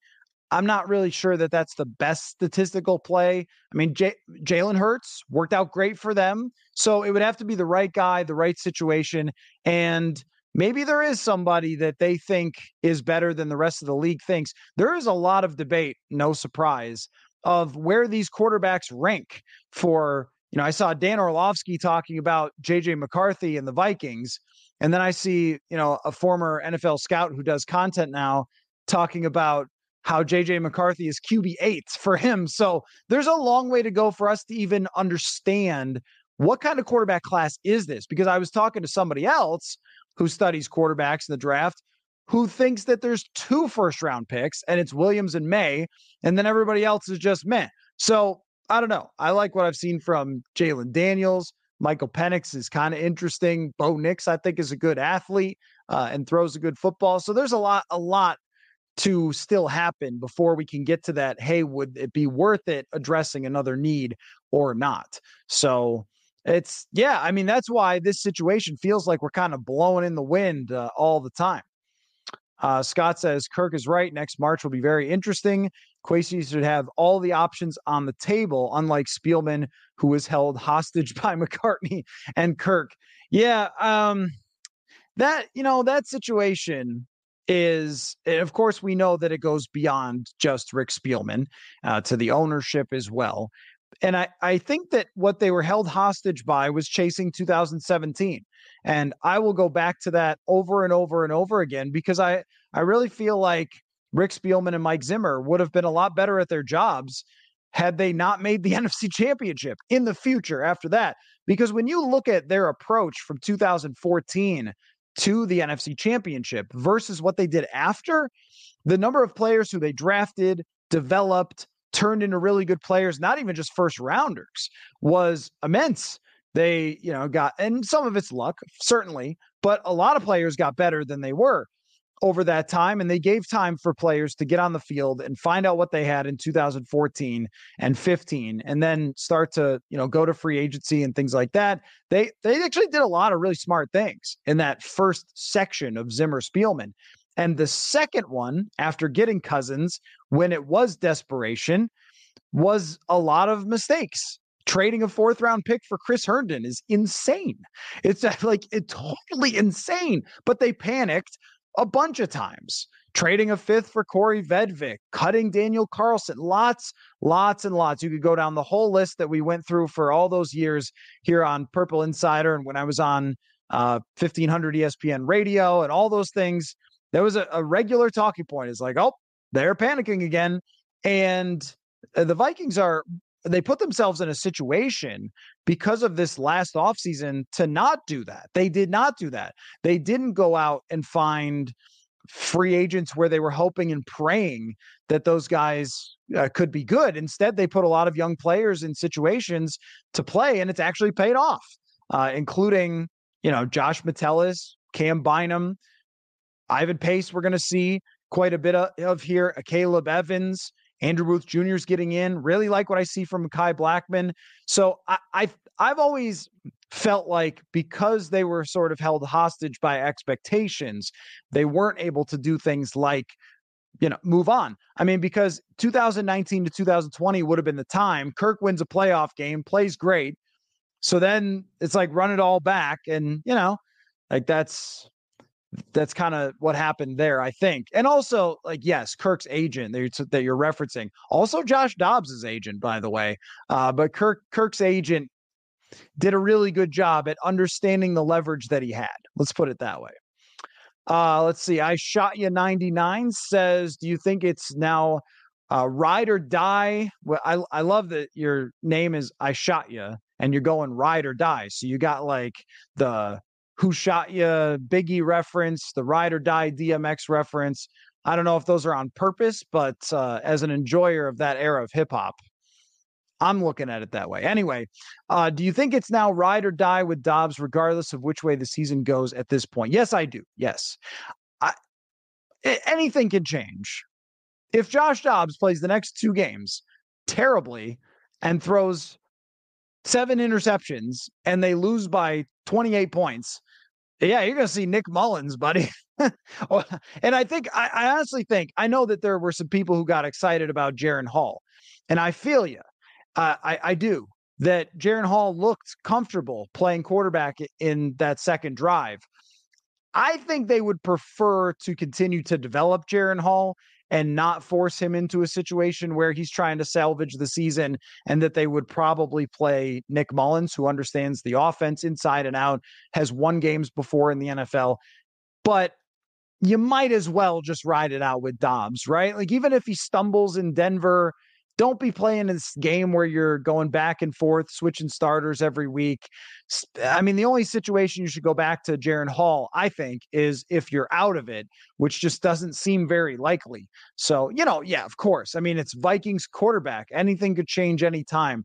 I'm not really sure that that's the best statistical play. I mean, J- Jalen Hurts worked out great for them. So it would have to be the right guy, the right situation. And maybe there is somebody that they think is better than the rest of the league thinks. There is a lot of debate, no surprise, of where these quarterbacks rank for. You know, I saw Dan Orlovsky talking about JJ McCarthy and the Vikings. And then I see, you know, a former NFL scout who does content now talking about how JJ McCarthy is QB eight for him. So there's a long way to go for us to even understand what kind of quarterback class is this? Because I was talking to somebody else who studies quarterbacks in the draft, who thinks that there's two first round picks and it's Williams and Maye, and then everybody else is just meh. So I don't know. I like what I've seen from Jalon Daniels. Michael Penix is kind of interesting. Bo Nix, I think, is a good athlete uh, and throws a good football. So there's a lot, a lot to still happen before we can get to that. Hey, would it be worth it addressing another need or not? So it's yeah, I mean that's why this situation feels like we're kind of blowing in the wind uh, all the time. Uh, Scott says Kirk is right. Next March will be very interesting. Kwesi should have all the options on the table, unlike Spielman, who was held hostage by McCartney and Kirk. Yeah, um, that you know that situation is, of course, we know that it goes beyond just Rick Spielman uh, to the ownership as well. And I, I think that what they were held hostage by was chasing 2017. And I will go back to that over and over and over again because I, I really feel like Rick Spielman and Mike Zimmer would have been a lot better at their jobs had they not made the NFC championship in the future after that. Because when you look at their approach from 2014 to the NFC championship versus what they did after, the number of players who they drafted, developed, turned into really good players, not even just first rounders, was immense. They, you know, got, and some of it's luck, certainly, but a lot of players got better than they were. over that time and they gave time for players to get on the field and find out what they had in 2014 and 15 and then start to you know go to free agency and things like that they they actually did a lot of really smart things in that first section of Zimmer Spielman and the second one after getting Cousins when it was desperation was a lot of mistakes trading a fourth round pick for Chris Herndon is insane. It's like it's totally insane. But they panicked a bunch of times. Trading a fifth for Kaare Vedvik, cutting Daniel Carlson, lots, lots, and lots. You could go down the whole list that we went through for all those years here on Purple Insider and when I was on uh, 1500 ESPN radio and all those things. There was a, a regular talking point. It's like, oh, they're panicking again. And uh, the Vikings are they put themselves in a situation because of this last offseason to not do that. They did not do that. They didn't go out and find free agents where they were hoping and praying that those guys uh, could be good. Instead, they put a lot of young players in situations to play, and it's actually paid off, uh, including, you know, Josh Metellus, Cam Bynum, Ivan Pace, we're going to see quite a bit of, here, Caleb Evans. Andrew Booth Jr. is getting in. Really like what I see from Kai Blackman. So I, I've I've always felt like because they were sort of held hostage by expectations, they weren't able to do things like you know move on. I mean, because 2019 to 2020 would have been the time. Kirk wins a playoff game, plays great. So then it's like run it all back, and you know, like that's that's kind of what happened there, I think. And also, like, yes, Kirk's agent that you're, that you're referencing, also Josh Dobbs's agent, by the way. Uh, but Kirk Kirk's agent did a really good job at understanding the leverage that he had. Let's put it that way. Uh, let's see. I shot you 99 says, Do you think it's now uh, ride or die? Well, I, I love that your name is I shot you and you're going ride or die. So you got like the who shot you Biggie reference, the ride or die DMX reference. I don't know if those are on purpose, but uh, as an enjoyer of that era of hip hop, I'm looking at it that way. Anyway, uh, do you think it's now ride or die with Dobbs, regardless of which way the season goes at this point? Yes, I do. Yes. I, anything can change. If Josh Dobbs plays the next two games terribly and throws seven interceptions and they lose by 28 points, yeah, you're going to see Nick Mullens, buddy. and I think, I, I, honestly think, I know that there were some people who got excited about Jaren Hall, and I feel you. Uh, I, I do that. Jaren Hall looked comfortable playing quarterback in that second drive. I think they would prefer to continue to develop Jaren Hall and not force him into a situation where he's trying to salvage the season and that they would probably play Nick Mullens, who understands the offense inside and out, has won games before in the NFL. But you might as well just ride it out with Dobbs, right? Like, even if he stumbles in Denver don't be playing this game where you're going back and forth, switching starters every week. I mean, the only situation you should go back to Jaren Hall, I think, is if you're out of it, which just doesn't seem very likely. So, you know, yeah, of course. I mean, it's Vikings quarterback. Anything could change anytime.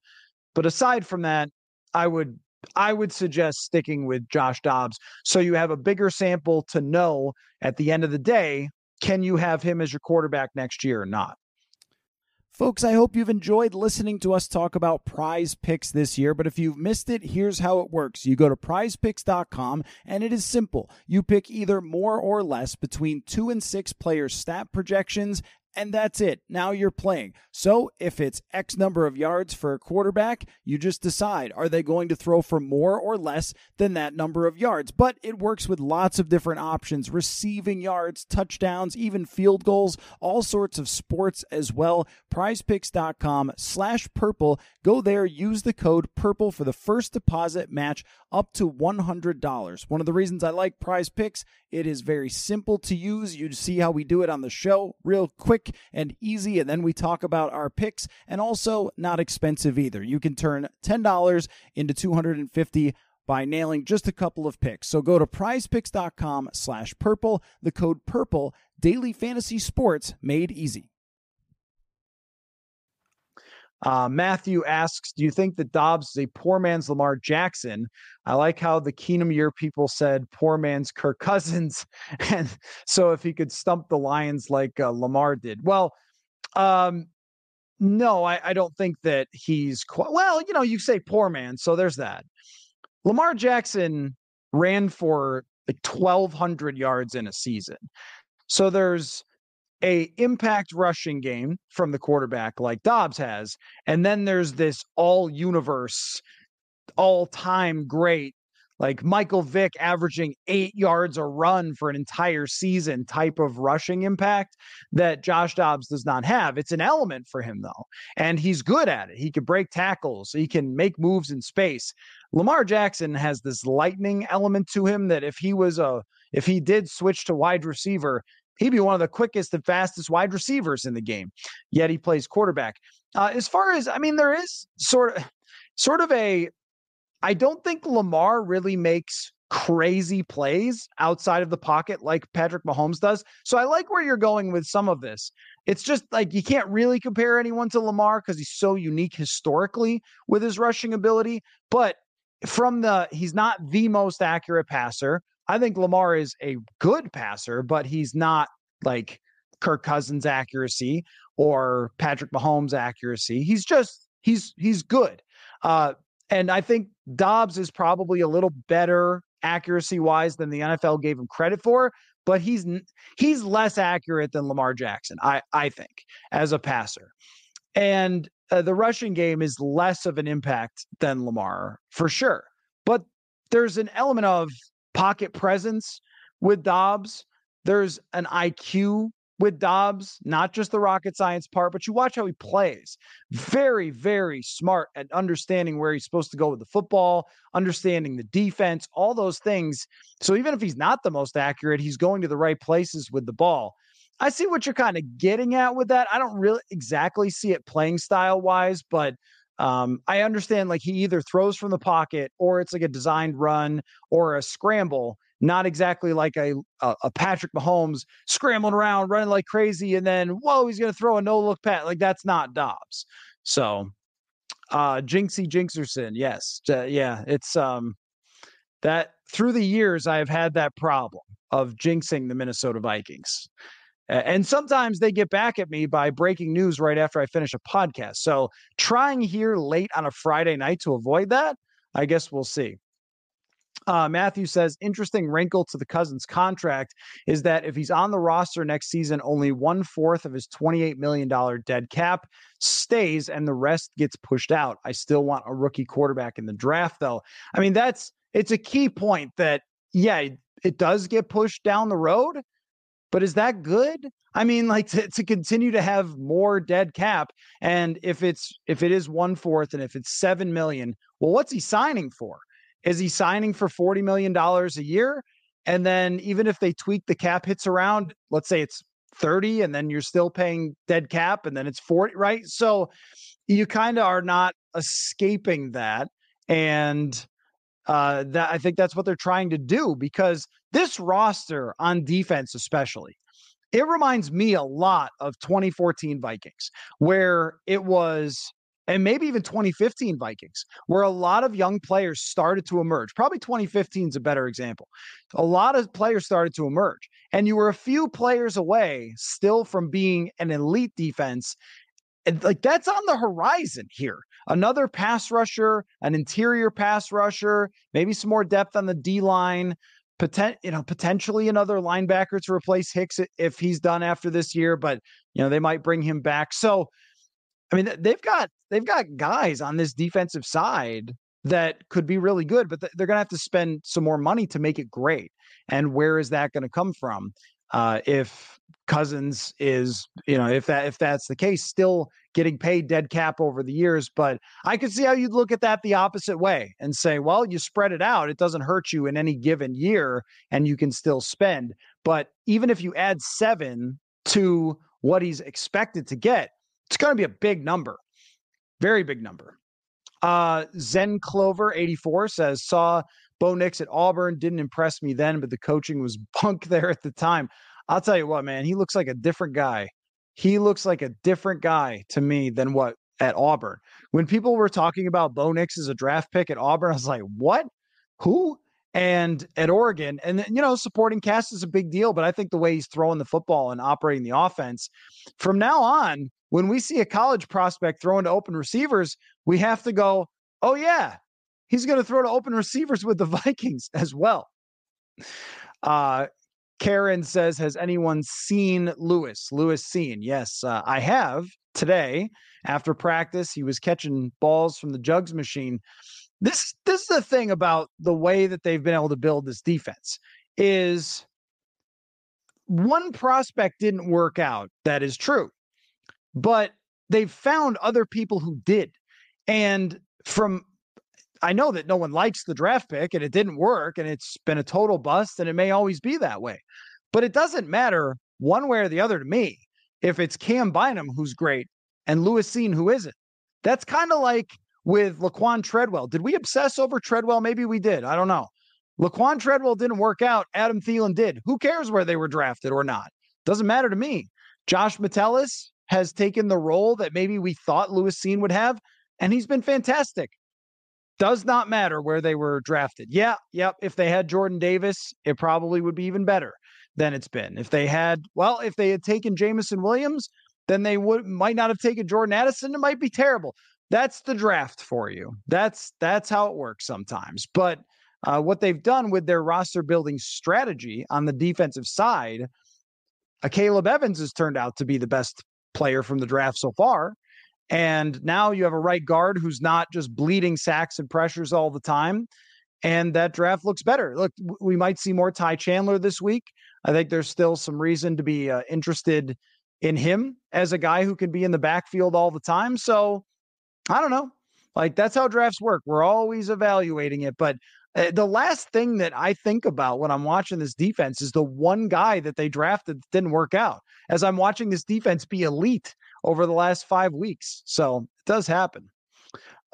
But aside from that, I would I would suggest sticking with Josh Dobbs so you have a bigger sample to know at the end of the day, can you have him as your quarterback next year or not? Folks, I hope you've enjoyed listening to us talk about prize picks this year, but if you've missed it, here's how it works. You go to prizepicks.com and it is simple. You pick either more or less between two and six players' stat projections and that's it. Now you're playing. So if it's X number of yards for a quarterback, you just decide are they going to throw for more or less than that number of yards? But it works with lots of different options receiving yards, touchdowns, even field goals, all sorts of sports as well. Prizepicks.com slash purple. Go there, use the code purple for the first deposit match up to $100. One of the reasons I like prize picks, it is very simple to use. You see how we do it on the show, real quick and easy. And then we talk about our picks and also not expensive either. You can turn $10 into 250 by nailing just a couple of picks. So go to prizepicks.com slash purple, the code purple, daily fantasy sports made easy. Uh, Matthew asks, "Do you think that Dobbs is a poor man's Lamar Jackson?" I like how the Keenum year people said "poor man's Kirk Cousins," and so if he could stump the Lions like uh, Lamar did, well, um, no, I, I, don't think that he's quite well. You know, you say poor man, so there's that. Lamar Jackson ran for like 1,200 yards in a season, so there's a impact rushing game from the quarterback like Dobbs has, and then there's this all universe, all time great like Michael Vick averaging eight yards a run for an entire season type of rushing impact that Josh Dobbs does not have. It's an element for him, though, and he's good at it. He can break tackles, he can make moves in space. Lamar Jackson has this lightning element to him that if he was a if he did switch to wide receiver, he'd be one of the quickest and fastest wide receivers in the game. Yet he plays quarterback. Uh, as far as I mean, there is sort of sort of a I don't think Lamar really makes crazy plays outside of the pocket like Patrick Mahomes does. So I like where you're going with some of this. It's just like you can't really compare anyone to Lamar because he's so unique historically with his rushing ability. But from the, he's not the most accurate passer. I think Lamar is a good passer, but he's not like Kirk Cousins accuracy or Patrick Mahomes accuracy. He's just, he's, he's good. Uh, and I think Dobbs is probably a little better accuracy wise than the NFL gave him credit for, but he's he's less accurate than Lamar Jackson, I I think, as a passer. And uh, the rushing game is less of an impact than Lamar for sure. But there's an element of pocket presence with Dobbs. There's an IQ with Dobbs, not just the rocket science part, but you watch how he plays. Very, very smart at understanding where he's supposed to go with the football, understanding the defense, all those things. So even if he's not the most accurate, he's going to the right places with the ball. I see what you're kind of getting at with that. I don't really exactly see it playing style wise, but um, I understand like he either throws from the pocket or it's like a designed run or a scramble not exactly like a, a, a Patrick Mahomes scrambling around, running like crazy, and then whoa, he's to throw a no look pat. Like that's not Dobbs. So, uh, Jinxie Jinxerson, yes, uh, yeah, it's um that through the years I've had that problem of jinxing the Minnesota Vikings. And sometimes they get back at me by breaking news right after I finish a podcast. So, trying here late on a Friday night to avoid that, I guess we'll see. Uh, Matthew says, interesting wrinkle to the Cousins contract is that if he's on the roster next season, only one fourth of his $28 million dead cap stays and the rest gets pushed out. I still want a rookie quarterback in the draft, though. I mean, that's it's a key point that, yeah, it does get pushed down the road, but is that good? I mean, like to, to continue to have more dead cap. And if it's if it is one fourth and if it's seven million, well, what's he signing for? Is he signing for $40 million a year? And then even if they tweak the cap hits around, let's say it's 30 and then you're still paying dead cap and then it's 40, right? So you kind of are not escaping that. And uh, that I think that's what they're trying to do because this roster on defense, especially, it reminds me a lot of 2014 Vikings, where it was and maybe even 2015 Vikings, where a lot of young players started to emerge. Probably 2015 is a better example. A lot of players started to emerge, and you were a few players away still from being an elite defense. And like that's on the horizon here. Another pass rusher, an interior pass rusher, maybe some more depth on the D line. Potent, you know, potentially another linebacker to replace Hicks if he's done after this year, but you know they might bring him back. So I mean, they've got they've got guys on this defensive side that could be really good, but they're going to have to spend some more money to make it great. And where is that going to come from? Uh, if Cousins is, you know, if that if that's the case, still getting paid dead cap over the years. But I could see how you'd look at that the opposite way and say, well, you spread it out, it doesn't hurt you in any given year, and you can still spend. But even if you add seven to what he's expected to get, it's going to be a big number, very big number. Uh, Zen Clover 84 says, saw Bo Nix at Auburn. Didn't impress me then, but the coaching was bunk there at the time. I'll tell you what, man, he looks like a different guy. He looks like a different guy to me than what at Auburn. When people were talking about Bo Nix as a draft pick at Auburn, I was like, what? Who? And at Oregon, and you know, supporting cast is a big deal, but I think the way he's throwing the football and operating the offense from now on, when we see a college prospect throwing to open receivers, we have to go, oh, yeah, he's going to throw to open receivers with the Vikings as well. Uh, Karen says, Has anyone seen Lewis? Lewis Cine. Yes, uh, I have today after practice. He was catching balls from the jugs machine. This this is the thing about the way that they've been able to build this defense is one prospect didn't work out. That is true. But they've found other people who did. And from I know that no one likes the draft pick and it didn't work and it's been a total bust and it may always be that way. But it doesn't matter one way or the other to me if it's Cam Bynum who's great and Lewis Cine who isn't. That's kind of like with Laquan Treadwell. Did we obsess over Treadwell? Maybe we did. I don't know. Laquan Treadwell didn't work out. Adam Thielen did. Who cares where they were drafted or not? Doesn't matter to me. Josh Metellus has taken the role that maybe we thought Lewis Cine would have, and he's been fantastic. Does not matter where they were drafted. Yeah, yep. If they had Jordan Davis, it probably would be even better than it's been. If they had, well, if they had taken Jameson Williams, then they would might not have taken Jordan Addison. It might be terrible. That's the draft for you. That's that's how it works sometimes. But uh, what they've done with their roster building strategy on the defensive side, uh, Caleb Evans has turned out to be the best player from the draft so far. And now you have a right guard who's not just bleeding sacks and pressures all the time. And that draft looks better. Look, we might see more Ty Chandler this week. I think there's still some reason to be uh, interested in him as a guy who can be in the backfield all the time. So I don't know. Like that's how drafts work. We're always evaluating it. But uh, the last thing that I think about when I'm watching this defense is the one guy that they drafted that didn't work out. As I'm watching this defense be elite over the last five weeks. So it does happen.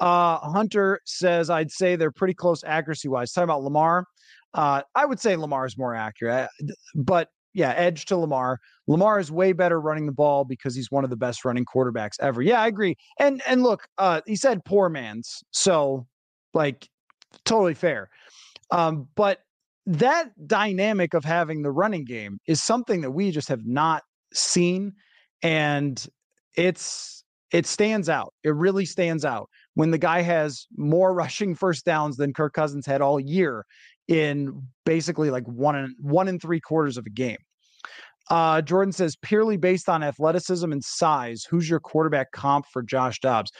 Uh, Hunter says, I'd say they're pretty close accuracy wise. Talking about Lamar, uh, I would say Lamar is more accurate, but yeah, edge to Lamar. Lamar is way better running the ball because he's one of the best running quarterbacks ever. Yeah, I agree. And and look, uh, he said poor man's, so like totally fair. Um, but that dynamic of having the running game is something that we just have not seen, and it's it stands out. It really stands out when the guy has more rushing first downs than Kirk Cousins had all year in basically like one and one and three quarters of a game. Uh, Jordan says purely based on athleticism and size, who's your quarterback comp for Josh Dobbs?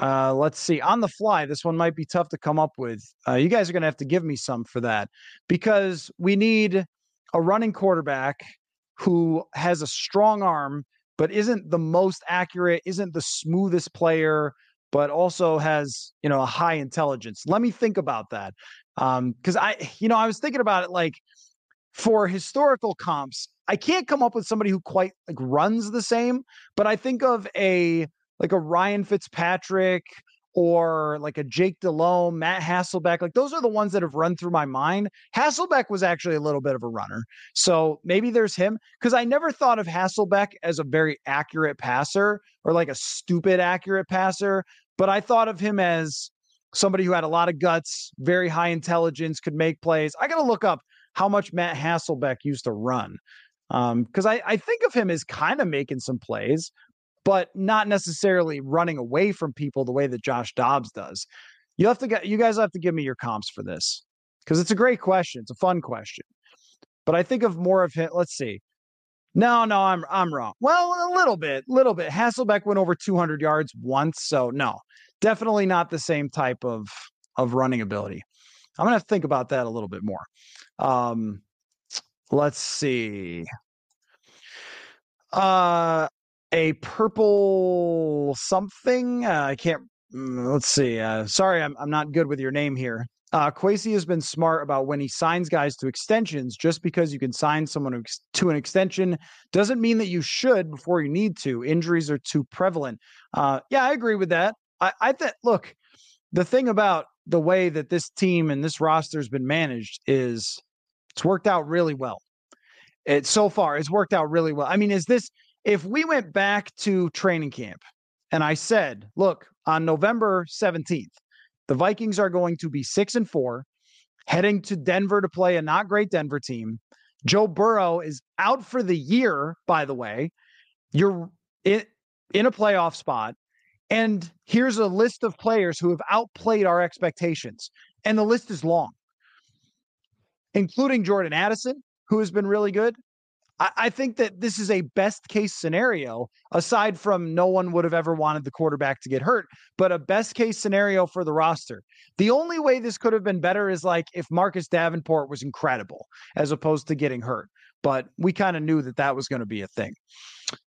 Uh, let's see. On the fly, this one might be tough to come up with. Uh, you guys are going to have to give me some for that because we need a running quarterback who has a strong arm, but isn't the most accurate, isn't the smoothest player, but also has you know a high intelligence. Let me think about that because um, I, you know, I was thinking about it like for historical comps, I can't come up with somebody who quite like runs the same, but I think of a like a Ryan Fitzpatrick or like a Jake Delhomme, Matt Hasselbeck. Like those are the ones that have run through my mind. Hasselbeck was actually a little bit of a runner. So maybe there's him because I never thought of Hasselbeck as a very accurate passer or like a stupid accurate passer, but I thought of him as somebody who had a lot of guts, very high intelligence, could make plays. I got to look up how much Matt Hasselbeck used to run because um, I, I think of him as kind of making some plays, but not necessarily running away from people the way that Josh Dobbs does. You have to get you guys have to give me your comps for this because it's a great question. It's a fun question, but I think of more of him. Let's see. No, no, I'm I'm wrong. Well, a little bit, little bit. Hasselbeck went over 200 yards once, so no, definitely not the same type of of running ability. I'm gonna have to think about that a little bit more. Um, let's see. Uh, a purple something. Uh, I can't. Mm, let's see. Uh, sorry, I'm I'm not good with your name here. Uh, Kwesi has been smart about when he signs guys to extensions. Just because you can sign someone to an extension doesn't mean that you should before you need to. Injuries are too prevalent. Uh, yeah, I agree with that. I, I think, look, the thing about the way that this team and this roster has been managed is it's worked out really well. It so far it's worked out really well. I mean, is this if we went back to training camp and I said, look, on November 17th, the Vikings are going to be six and four, heading to Denver to play a not great Denver team. Joe Burrow is out for the year, by the way. You're in, in a playoff spot. And here's a list of players who have outplayed our expectations. And the list is long, including Jordan Addison, who has been really good. I, I think that this is a best case scenario, aside from no one would have ever wanted the quarterback to get hurt, but a best case scenario for the roster. The only way this could have been better is like if Marcus Davenport was incredible as opposed to getting hurt. But we kind of knew that that was going to be a thing.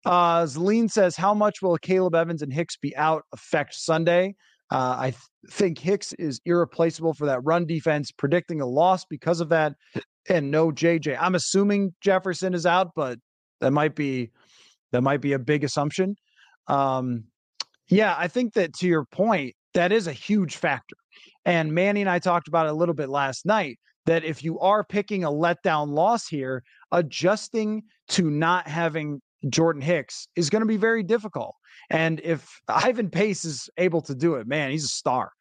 Uh, Zeline says, How much will Caleb Evans and Hicks be out affect Sunday? Uh, I th- think Hicks is irreplaceable for that run defense, predicting a loss because of that, and no JJ. I'm assuming Jefferson is out, but that might be that might be a big assumption. Um, yeah, I think that to your point, that is a huge factor. And Manny and I talked about it a little bit last night that if you are picking a letdown loss here, adjusting to not having Jordan Hicks is going to be very difficult. And if Ivan Pace is able to do it, man, he's a star.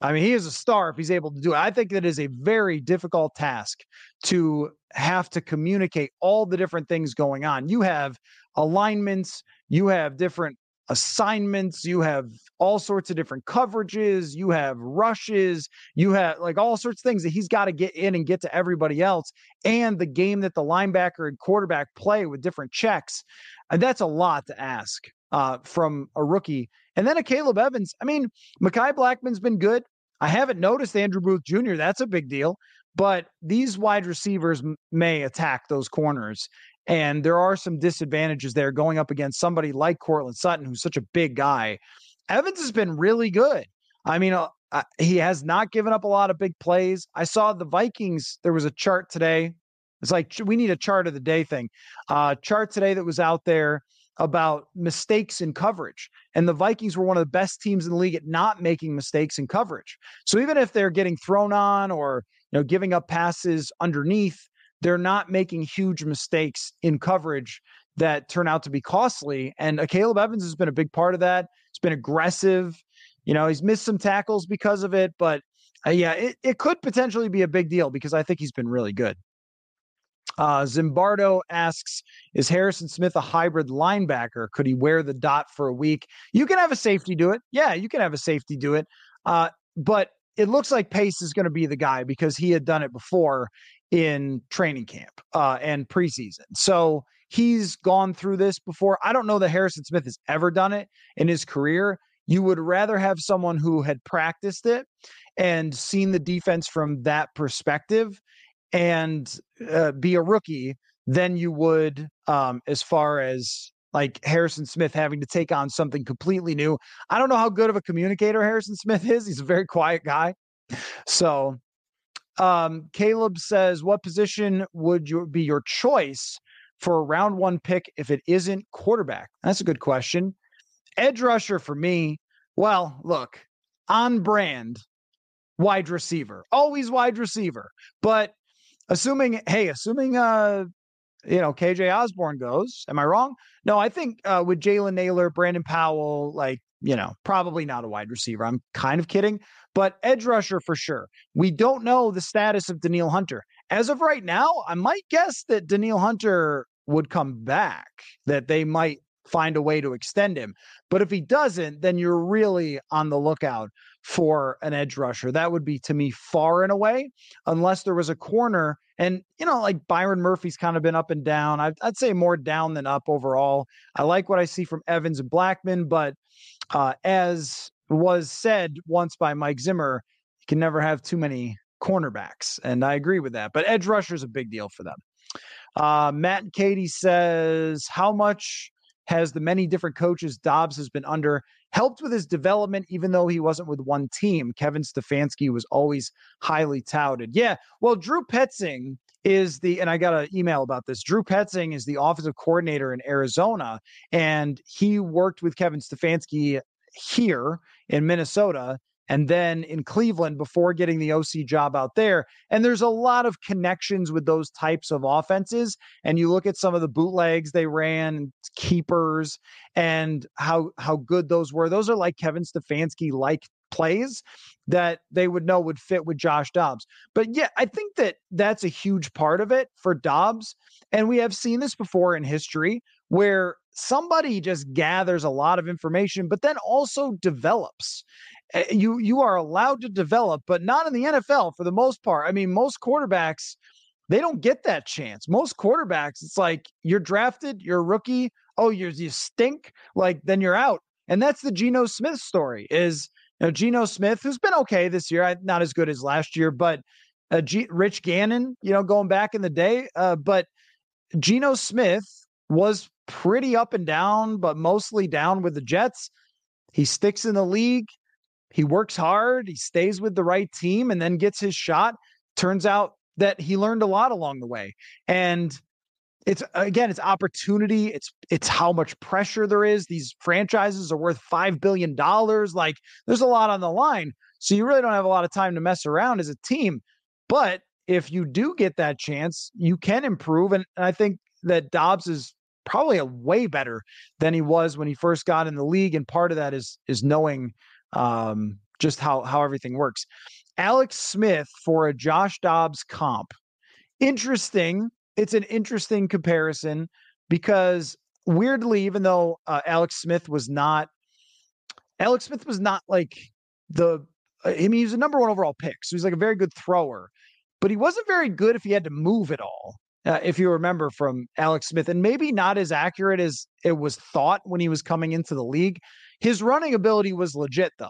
I mean, he is a star if he's able to do it. I think that is a very difficult task to have to communicate all the different things going on. You have alignments, you have different assignments, you have all sorts of different coverages, you have rushes, you have like all sorts of things that he's got to get in and get to everybody else, and the game that the linebacker and quarterback play with different checks. And that's a lot to ask uh, from a rookie. And then a Caleb Evans. I mean, Mekhi Blackman's been good. I haven't noticed Andrew Booth Jr. That's a big deal. But these wide receivers m- may attack those corners. And there are some disadvantages there going up against somebody like Courtland Sutton, who's such a big guy. Evans has been really good. I mean, uh, uh, he has not given up a lot of big plays. I saw the Vikings. There was a chart today. It's like we need a chart of the day thing. Uh, chart today that was out there about mistakes in coverage. And the Vikings were one of the best teams in the league at not making mistakes in coverage. So even if they're getting thrown on or you know giving up passes underneath, they're not making huge mistakes in coverage that turn out to be costly. And uh, Caleb Evans has been a big part of that. It's been aggressive. You know, he's missed some tackles because of it, but uh, yeah, it, it could potentially be a big deal because I think he's been really good. Uh, Zimbardo asks, is Harrison Smith a hybrid linebacker? Could he wear the dot for a week? You can have a safety do it. Yeah, you can have a safety do it. Uh, but it looks like Pace is going to be the guy because he had done it before in training camp uh, and preseason. So he's gone through this before. I don't know that Harrison Smith has ever done it in his career. You would rather have someone who had practiced it and seen the defense from that perspective and uh, be a rookie than you would um, as far as like Harrison Smith having to take on something completely new. I don't know how good of a communicator Harrison Smith is. He's a very quiet guy. So, um, Caleb says, What position would you be your choice for a round one pick if it isn't quarterback? That's a good question. Edge rusher for me, well, look, on brand, wide receiver, always wide receiver. But assuming, hey, assuming uh you know, KJ Osborn goes. Am I wrong? No, I think uh, with Jalen Nailor, Brandon Powell, like, you know, probably not a wide receiver. I'm kind of kidding, but edge rusher for sure. We don't know the status of Danielle Hunter. As of right now, I might guess that Danielle Hunter would come back, that they might find a way to extend him. But if he doesn't, then you're really on the lookout for an edge rusher. That would be to me far and away, unless there was a corner. And, you know, like Byron Murphy's kind of been up and down. I'd, I'd say more down than up overall. I like what I see from Evans and Blackman, but uh, as was said once by Mike Zimmer, you can never have too many cornerbacks. And I agree with that. But edge rusher is a big deal for them. Uh, Matt and Katie says, How much has the many different coaches Dobbs has been under helped with his development, even though he wasn't with one team. Kevin Stefanski was always highly touted. Yeah, well, Drew Petzing is the, and I got an email about this. Drew Petzing is the offensive coordinator in Arizona, and he worked with Kevin Stefanski here in Minnesota. And then in Cleveland before getting the OC job out there. And there's a lot of connections with those types of offenses. And you look at some of the bootlegs they ran, keepers, and how how good those were. Those are like Kevin Stefanski like plays that they would know would fit with Josh Dobbs. But yeah, I think that that's a huge part of it for Dobbs. And we have seen this before in history where somebody just gathers a lot of information, but then also develops. Eh, you you are allowed to develop, but not in the NFL for the most part. I mean, most quarterbacks they don't get that chance. Most quarterbacks, it's like you're drafted, you're a rookie. Oh, you you stink. Like then you're out. And that's the Geno Smith story. Is you know, Geno Smith, who's been okay this year, not as good as last year, but uh, G- Rich Gannon, you know, going back in the day. Uh, but Geno Smith was pretty up and down, but mostly down with the Jets. He sticks in the league. He works hard. He stays with the right team and then gets his shot. Turns out that he learned a lot along the way. And it's again, it's opportunity. It's it's how much pressure there is. These franchises are worth five billion dollars. Like there's a lot on the line. So you really don't have a lot of time to mess around as a team. But if you do get that chance, you can improve. And, and I think that Dobbs is probably a way better than he was when he first got in the league. And part of that is is knowing um, just how how everything works. Alex Smith for a Josh Dobbs comp. Interesting. It's an interesting comparison because weirdly, even though uh, Alex Smith was not, Alex Smith was not like the. I mean, he was a number one overall pick, so he's like a very good thrower, but he wasn't very good if he had to move at all uh, if you remember from Alex Smith, and maybe not as accurate as it was thought when he was coming into the league. His running ability was legit, though.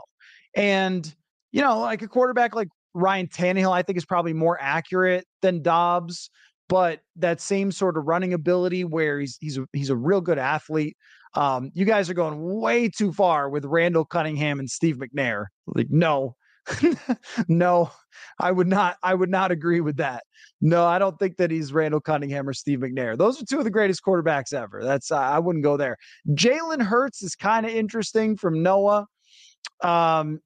And, you know, like a quarterback like Ryan Tannehill, I think is probably more accurate than Dobbs, but that same sort of running ability where he's he's a, he's a real good athlete. Um, you guys are going way too far with Randall Cunningham and Steve McNair. Like, no, no, I would not. I would not agree with that. No, I don't think that he's Randall Cunningham or Steve McNair. Those are two of the greatest quarterbacks ever. That's I wouldn't go there. Jalen Hurts is kind of interesting from Noah. Um,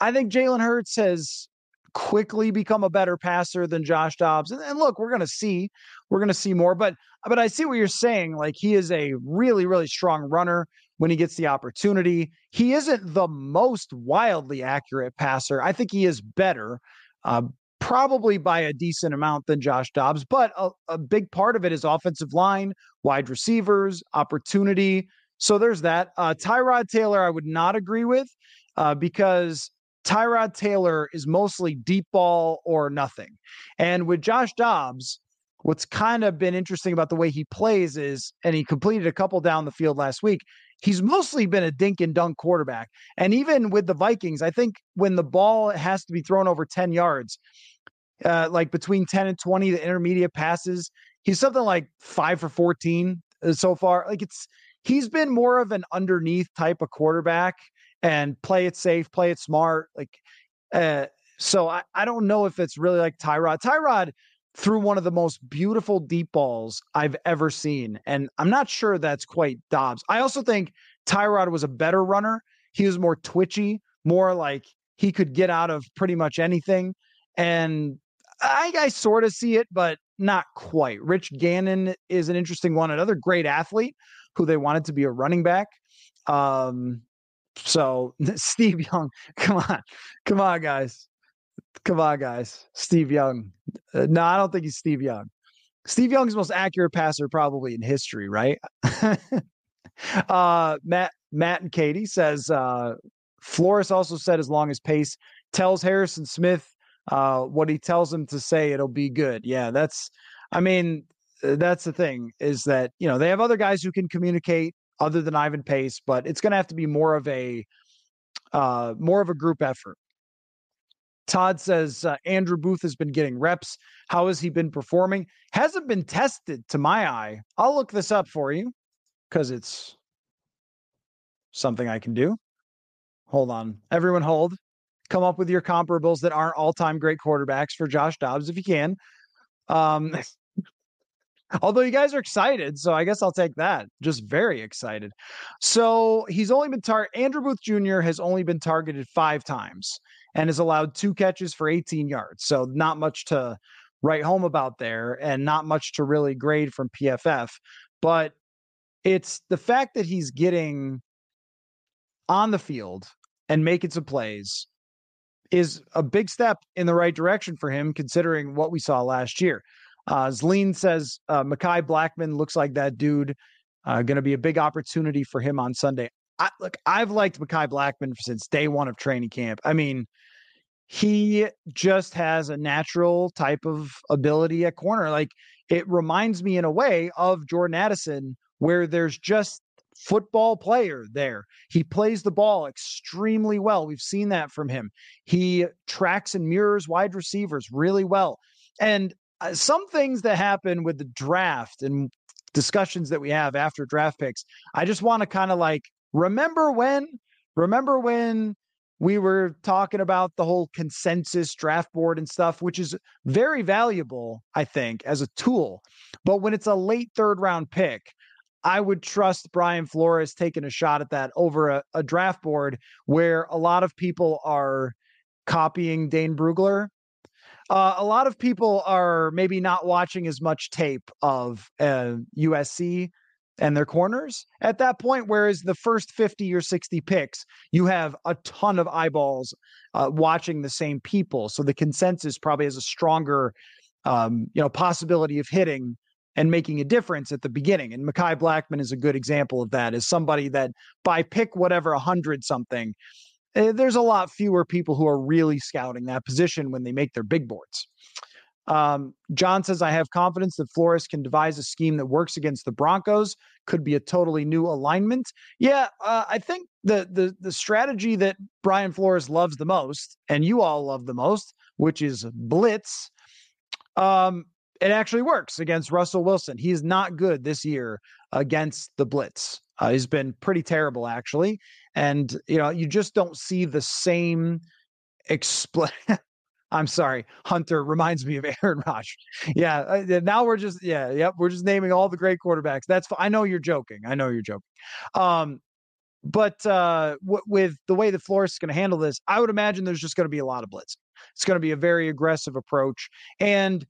I think Jalen Hurts has quickly become a better passer than Josh Dobbs. And, and look, we're going to see, we're to see more. But but I see what you're saying. Like he is a really really strong runner when he gets the opportunity. He isn't the most wildly accurate passer. I think he is better, uh, probably by a decent amount than Josh Dobbs, but a, a big part of it is offensive line, wide receivers, opportunity. So there's that. Uh, Tyrod Taylor, I would not agree with uh, because Tyrod Taylor is mostly deep ball or nothing. And with Josh Dobbs, what's kind of been interesting about the way he plays is, and he completed a couple down the field last week, he's mostly been a dink and dunk quarterback. And even with the Vikings, I think when the ball has to be thrown over 10 yards, uh, like between 10 and 20, the intermediate passes, he's something like five for 14 uh, so far. Like it's, he's been more of an underneath type of quarterback and play it safe, play it smart. Like, uh, so I, I don't know if it's really like Tyrod. Tyrod threw one of the most beautiful deep balls I've ever seen. And I'm not sure that's quite Dobbs. I also think Tyrod was a better runner. He was more twitchy, more like he could get out of pretty much anything. And I, I sort of see it, but not quite. Rich Gannon is an interesting one, another great athlete who they wanted to be a running back. Um, so Steve Young, come on, come on, guys. Come on, guys. Steve Young. Uh, no, I don't think he's Steve Young. Steve Young's the most accurate passer probably in history, right? uh, Matt, Matt and Katie says uh, Flores also said as long as Pace tells Harrison Smith uh, what he tells him to say, it'll be good. Yeah, that's. I mean, uh, that's the thing is that you know they have other guys who can communicate other than Ivan Pace, but it's going to have to be more of a uh, more of a group effort. Todd says uh, Andrew Booth has been getting reps. How has he been performing? Hasn't been tested to my eye. I'll look this up for you because it's something I can do. Hold on. Everyone hold. Come up with your comparables that aren't all time great quarterbacks for Josh Dobbs if you can. Um, Although you guys are excited, so I guess I'll take that. Just very excited. So he's only been tar Andrew Booth Jr. has only been targeted five times and has allowed two catches for 18 yards. So not much to write home about there and not much to really grade from PFF. But it's the fact that he's getting on the field and making some plays is a big step in the right direction for him, considering what we saw last year. Uh, Zleen says uh, Mekhi Blackmon looks like that dude. Uh, going to be a big opportunity for him on Sunday. I, look, I've liked Mekhi Blackmon since day one of training camp. I mean, he just has a natural type of ability at corner. Like it reminds me in a way of Jordan Addison, where there's just football player there. He plays the ball extremely well. We've seen that from him. He tracks and mirrors wide receivers really well. And uh, some things that happen with the draft and discussions that we have after draft picks, I just want to kind of like remember when, remember when we were talking about the whole consensus draft board and stuff, which is very valuable, I think, as a tool. But when it's a late third round pick, I would trust Brian Flores taking a shot at that over a, a draft board where a lot of people are copying Dane Brugler uh, a lot of people are maybe not watching as much tape of uh, USC and their corners at that point. Whereas the first 50 or 60 picks, you have a ton of eyeballs uh, watching the same people. So the consensus probably has a stronger, um, you know, possibility of hitting and making a difference at the beginning. And Mekhi Blackmon is a good example of that. Is somebody that by pick whatever a hundred something, Eh, there's a lot fewer people who are really scouting that position when they make their big boards. Um, John says, I have confidence that Flores can devise a scheme that works against the Broncos. Could be a totally new alignment. Yeah, uh, I think the, the the strategy that Brian Flores loves the most, and you all love the most, which is blitz. Um, it actually works against Russell Wilson. He is not good this year against the blitz. Uh, he's been pretty terrible, actually. And, you know, you just don't see the same expl. I'm sorry, Hunter reminds me of Aaron Rodgers. Yeah, uh, now we're just yeah, yep, we're just naming all the great quarterbacks. That's I know you're joking. I know you're joking. Um, but uh, w- with the way the Flores is going to handle this, I would imagine there's just going to be a lot of blitz. It's going to be a very aggressive approach. And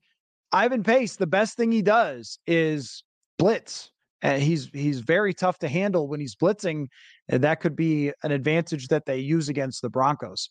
Ivan Pace, the best thing he does is blitz. And he's he's very tough to handle when he's blitzing. And that could be an advantage that they use against the Broncos.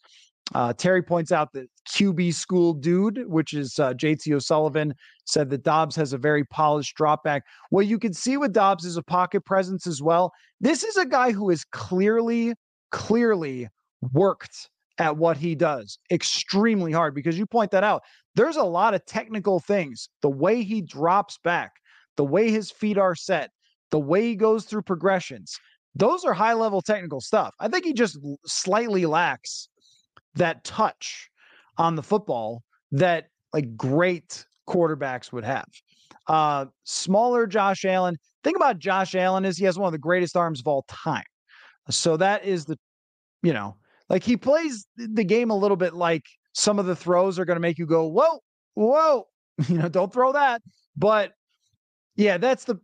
Uh, Terry points out that QB school dude, which is uh, JT O'Sullivan, said that Dobbs has a very polished drop back. What you can see with Dobbs is a pocket presence as well. This is a guy who is clearly, clearly worked at what he does extremely hard because you point that out. There's a lot of technical things. The way he drops back, the way his feet are set, the way he goes through progressions. Those are high level technical stuff. I think he just slightly lacks that touch on the football that like great quarterbacks would have. Uh, smaller Josh Allen. Think about Josh Allen is he has one of the greatest arms of all time. So that is the, you know, like he plays the game a little bit like some of the throws are going to make you go, whoa, whoa, you know, don't throw that. But yeah, that's the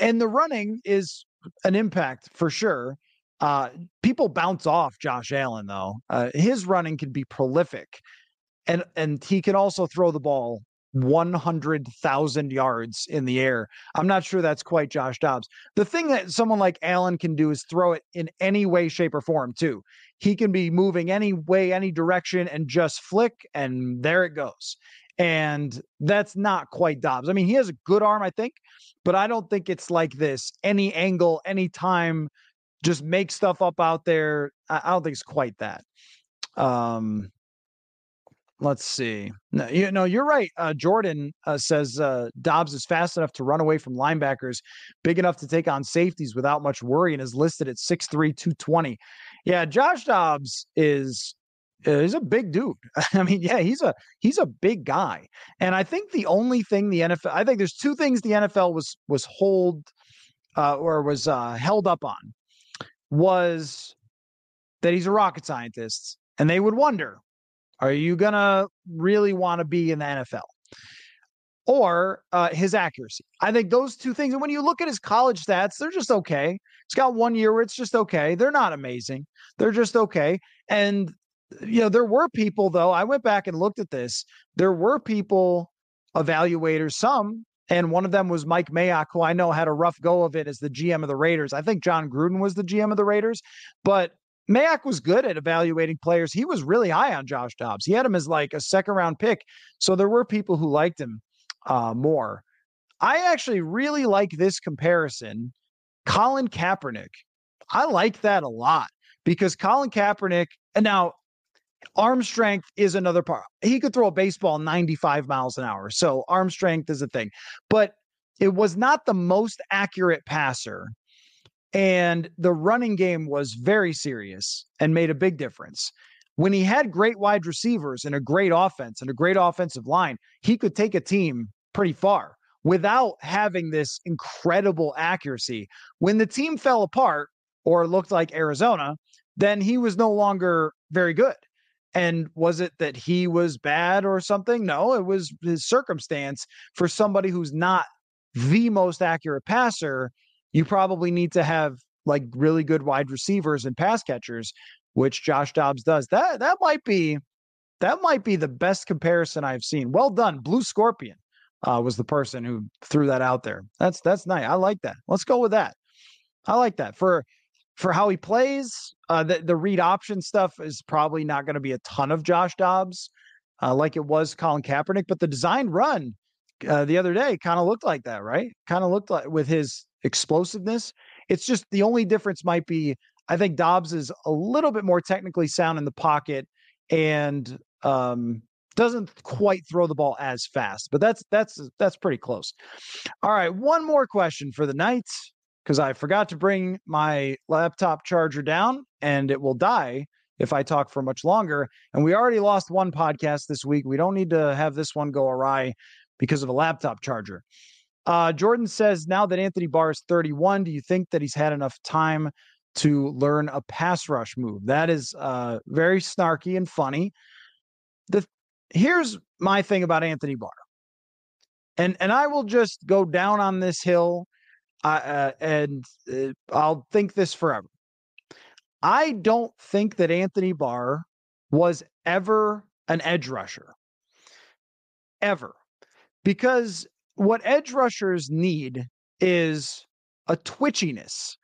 and the running is an impact for sure. Uh, people bounce off Josh Allen though. Uh, his running can be prolific, and and he can also throw the ball 100,000 yards in the air. I'm not sure that's quite Josh Dobbs. The thing that someone like Allen can do is throw it in any way, shape, or form, too. He can be moving any way, any direction, and just flick, and there it goes. And that's not quite Dobbs. I mean, he has a good arm, I think, but I don't think it's like this. Any angle, any time, just make stuff up out there. I, I don't think it's quite that. Um, let's see. No, you know, you're right. Uh, Jordan uh, says uh, Dobbs is fast enough to run away from linebackers, big enough to take on safeties without much worry, and is listed at 6'3, 220. Yeah, Josh Dobbs is uh, he's a big dude. I mean, yeah, he's a he's a big guy. And I think the only thing the NFL I think there's two things the NFL was was hold uh, or was uh, held up on was that he's a rocket scientist and they would wonder, are you going to really want to be in the NFL? or uh, his accuracy. I think those two things. And when you look at his college stats, they're just okay. He's got one year where it's just okay. They're not amazing. They're just okay. And you know, there were people though. I went back and looked at this. There were people, evaluators, some, and one of them was Mike Mayock, who I know had a rough go of it as the GM of the Raiders. I think Jon Gruden was the GM of the Raiders, but Mayock was good at evaluating players. He was really high on Josh Dobbs. He had him as like a second round pick. So there were people who liked him uh, more. I actually really like this comparison. Colin Kaepernick. I like that a lot because Colin Kaepernick, and now arm strength is another part. He could throw a baseball 95 miles an hour. So arm strength is a thing. But it was not the most accurate passer. And the running game was very serious and made a big difference. When he had great wide receivers and a great offense and a great offensive line, he could take a team pretty far without having this incredible accuracy. When the team fell apart or looked like Arizona, then he was no longer very good. And was it that he was bad or something? No, it was his circumstance for somebody who's not the most accurate passer. You probably need to have like really good wide receivers and pass catchers, which Josh Dobbs does. That that might be that might be the best comparison I've seen. Well done, Blue Scorpion uh, was the person who threw that out there. That's that's nice. I like that. Let's go with that. I like that for for how he plays. Uh, the the read option stuff is probably not going to be a ton of Josh Dobbs, uh, like it was Colin Kaepernick. But the design run uh, the other day kind of looked like that, right? Kind of looked like with his explosiveness. It's just the only difference might be I think Dobbs is a little bit more technically sound in the pocket and um, doesn't quite throw the ball as fast, but that's that's that's pretty close. All right, one more question for the night because I forgot to bring my laptop charger down and it will die if I talk for much longer. And we already lost one podcast this week. We don't need to have this one go awry because of a laptop charger. Uh, Jordan says now that Anthony Barr is 31, do you think that he's had enough time to learn a pass rush move? That is uh, very snarky and funny. The here's my thing about Anthony Barr. And and I will just go down on this hill uh, and uh, I'll think this forever. I don't think that Anthony Barr was ever an edge rusher. Ever. Because what edge rushers need is a twitchiness,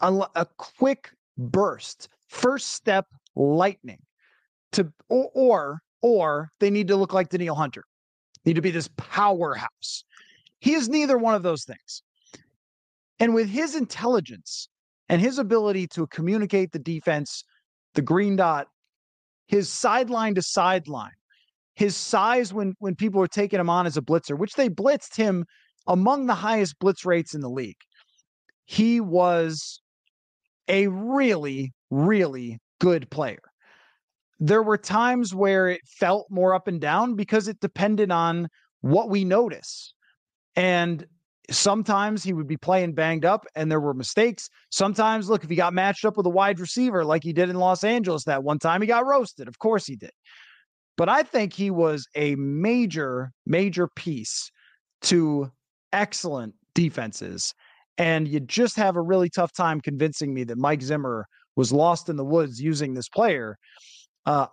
a, a quick burst, first step lightning to or, or or they need to look like Danielle Hunter, need to be this powerhouse. He is neither one of those things. And with his intelligence and his ability to communicate the defense, the green dot, his sideline to sideline, his size when when people were taking him on as a blitzer, which they blitzed him among the highest blitz rates in the league. He was a really, really good player there were times where it felt more up and down because it depended on what we notice. And sometimes he would be playing banged up and there were mistakes. Sometimes, look, if he got matched up with a wide receiver like he did in Los Angeles that one time, he got roasted. Of course he did. But I think he was a major, major piece to excellent defenses. And you just have a really tough time convincing me that Mike Zimmer was lost in the woods using this player uh,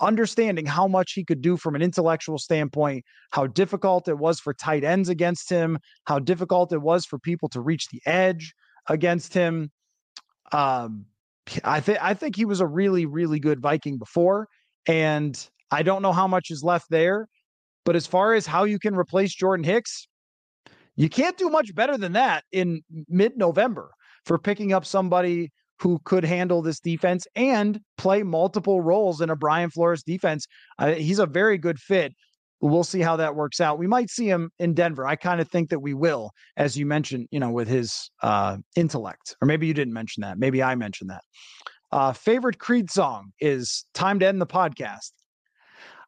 understanding how much he could do from an intellectual standpoint, how difficult it was for tight ends against him, how difficult it was for people to reach the edge against him. Um, I think I think he was a really really good Viking before, and I don't know how much is left there. But as far as how you can replace Jordan Hicks, you can't do much better than that in mid November for picking up somebody who could handle this defense and play multiple roles in a Brian Flores defense. Uh, he's a very good fit. We'll see how that works out. We might see him in Denver. I kind of think that we will, as you mentioned, you know, with his uh, intellect. Or maybe you didn't mention that. Maybe I mentioned that. Uh, favorite Creed song is "Time to End the Podcast."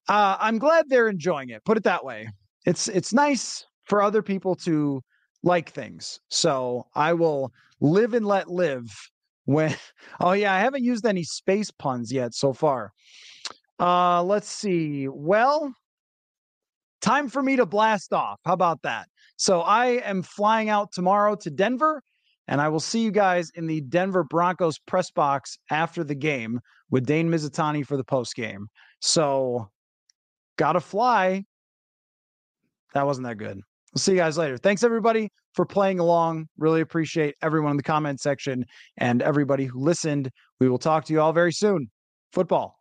Uh, I'm glad they're enjoying it. Put it that way. It's it's nice for other people to like things. So I will live and let live when oh yeah, I haven't used any space puns yet so far. Uh let's see. Well, time for me to blast off. How about that? So I am flying out tomorrow to Denver, and I will see you guys in the Denver Broncos press box after the game with Dane Mizutani for the post game. So gotta fly. That wasn't that good. We'll see you guys later. Thanks everybody for playing along. Really appreciate everyone in the comment section and everybody who listened. We will talk to you all very soon. Football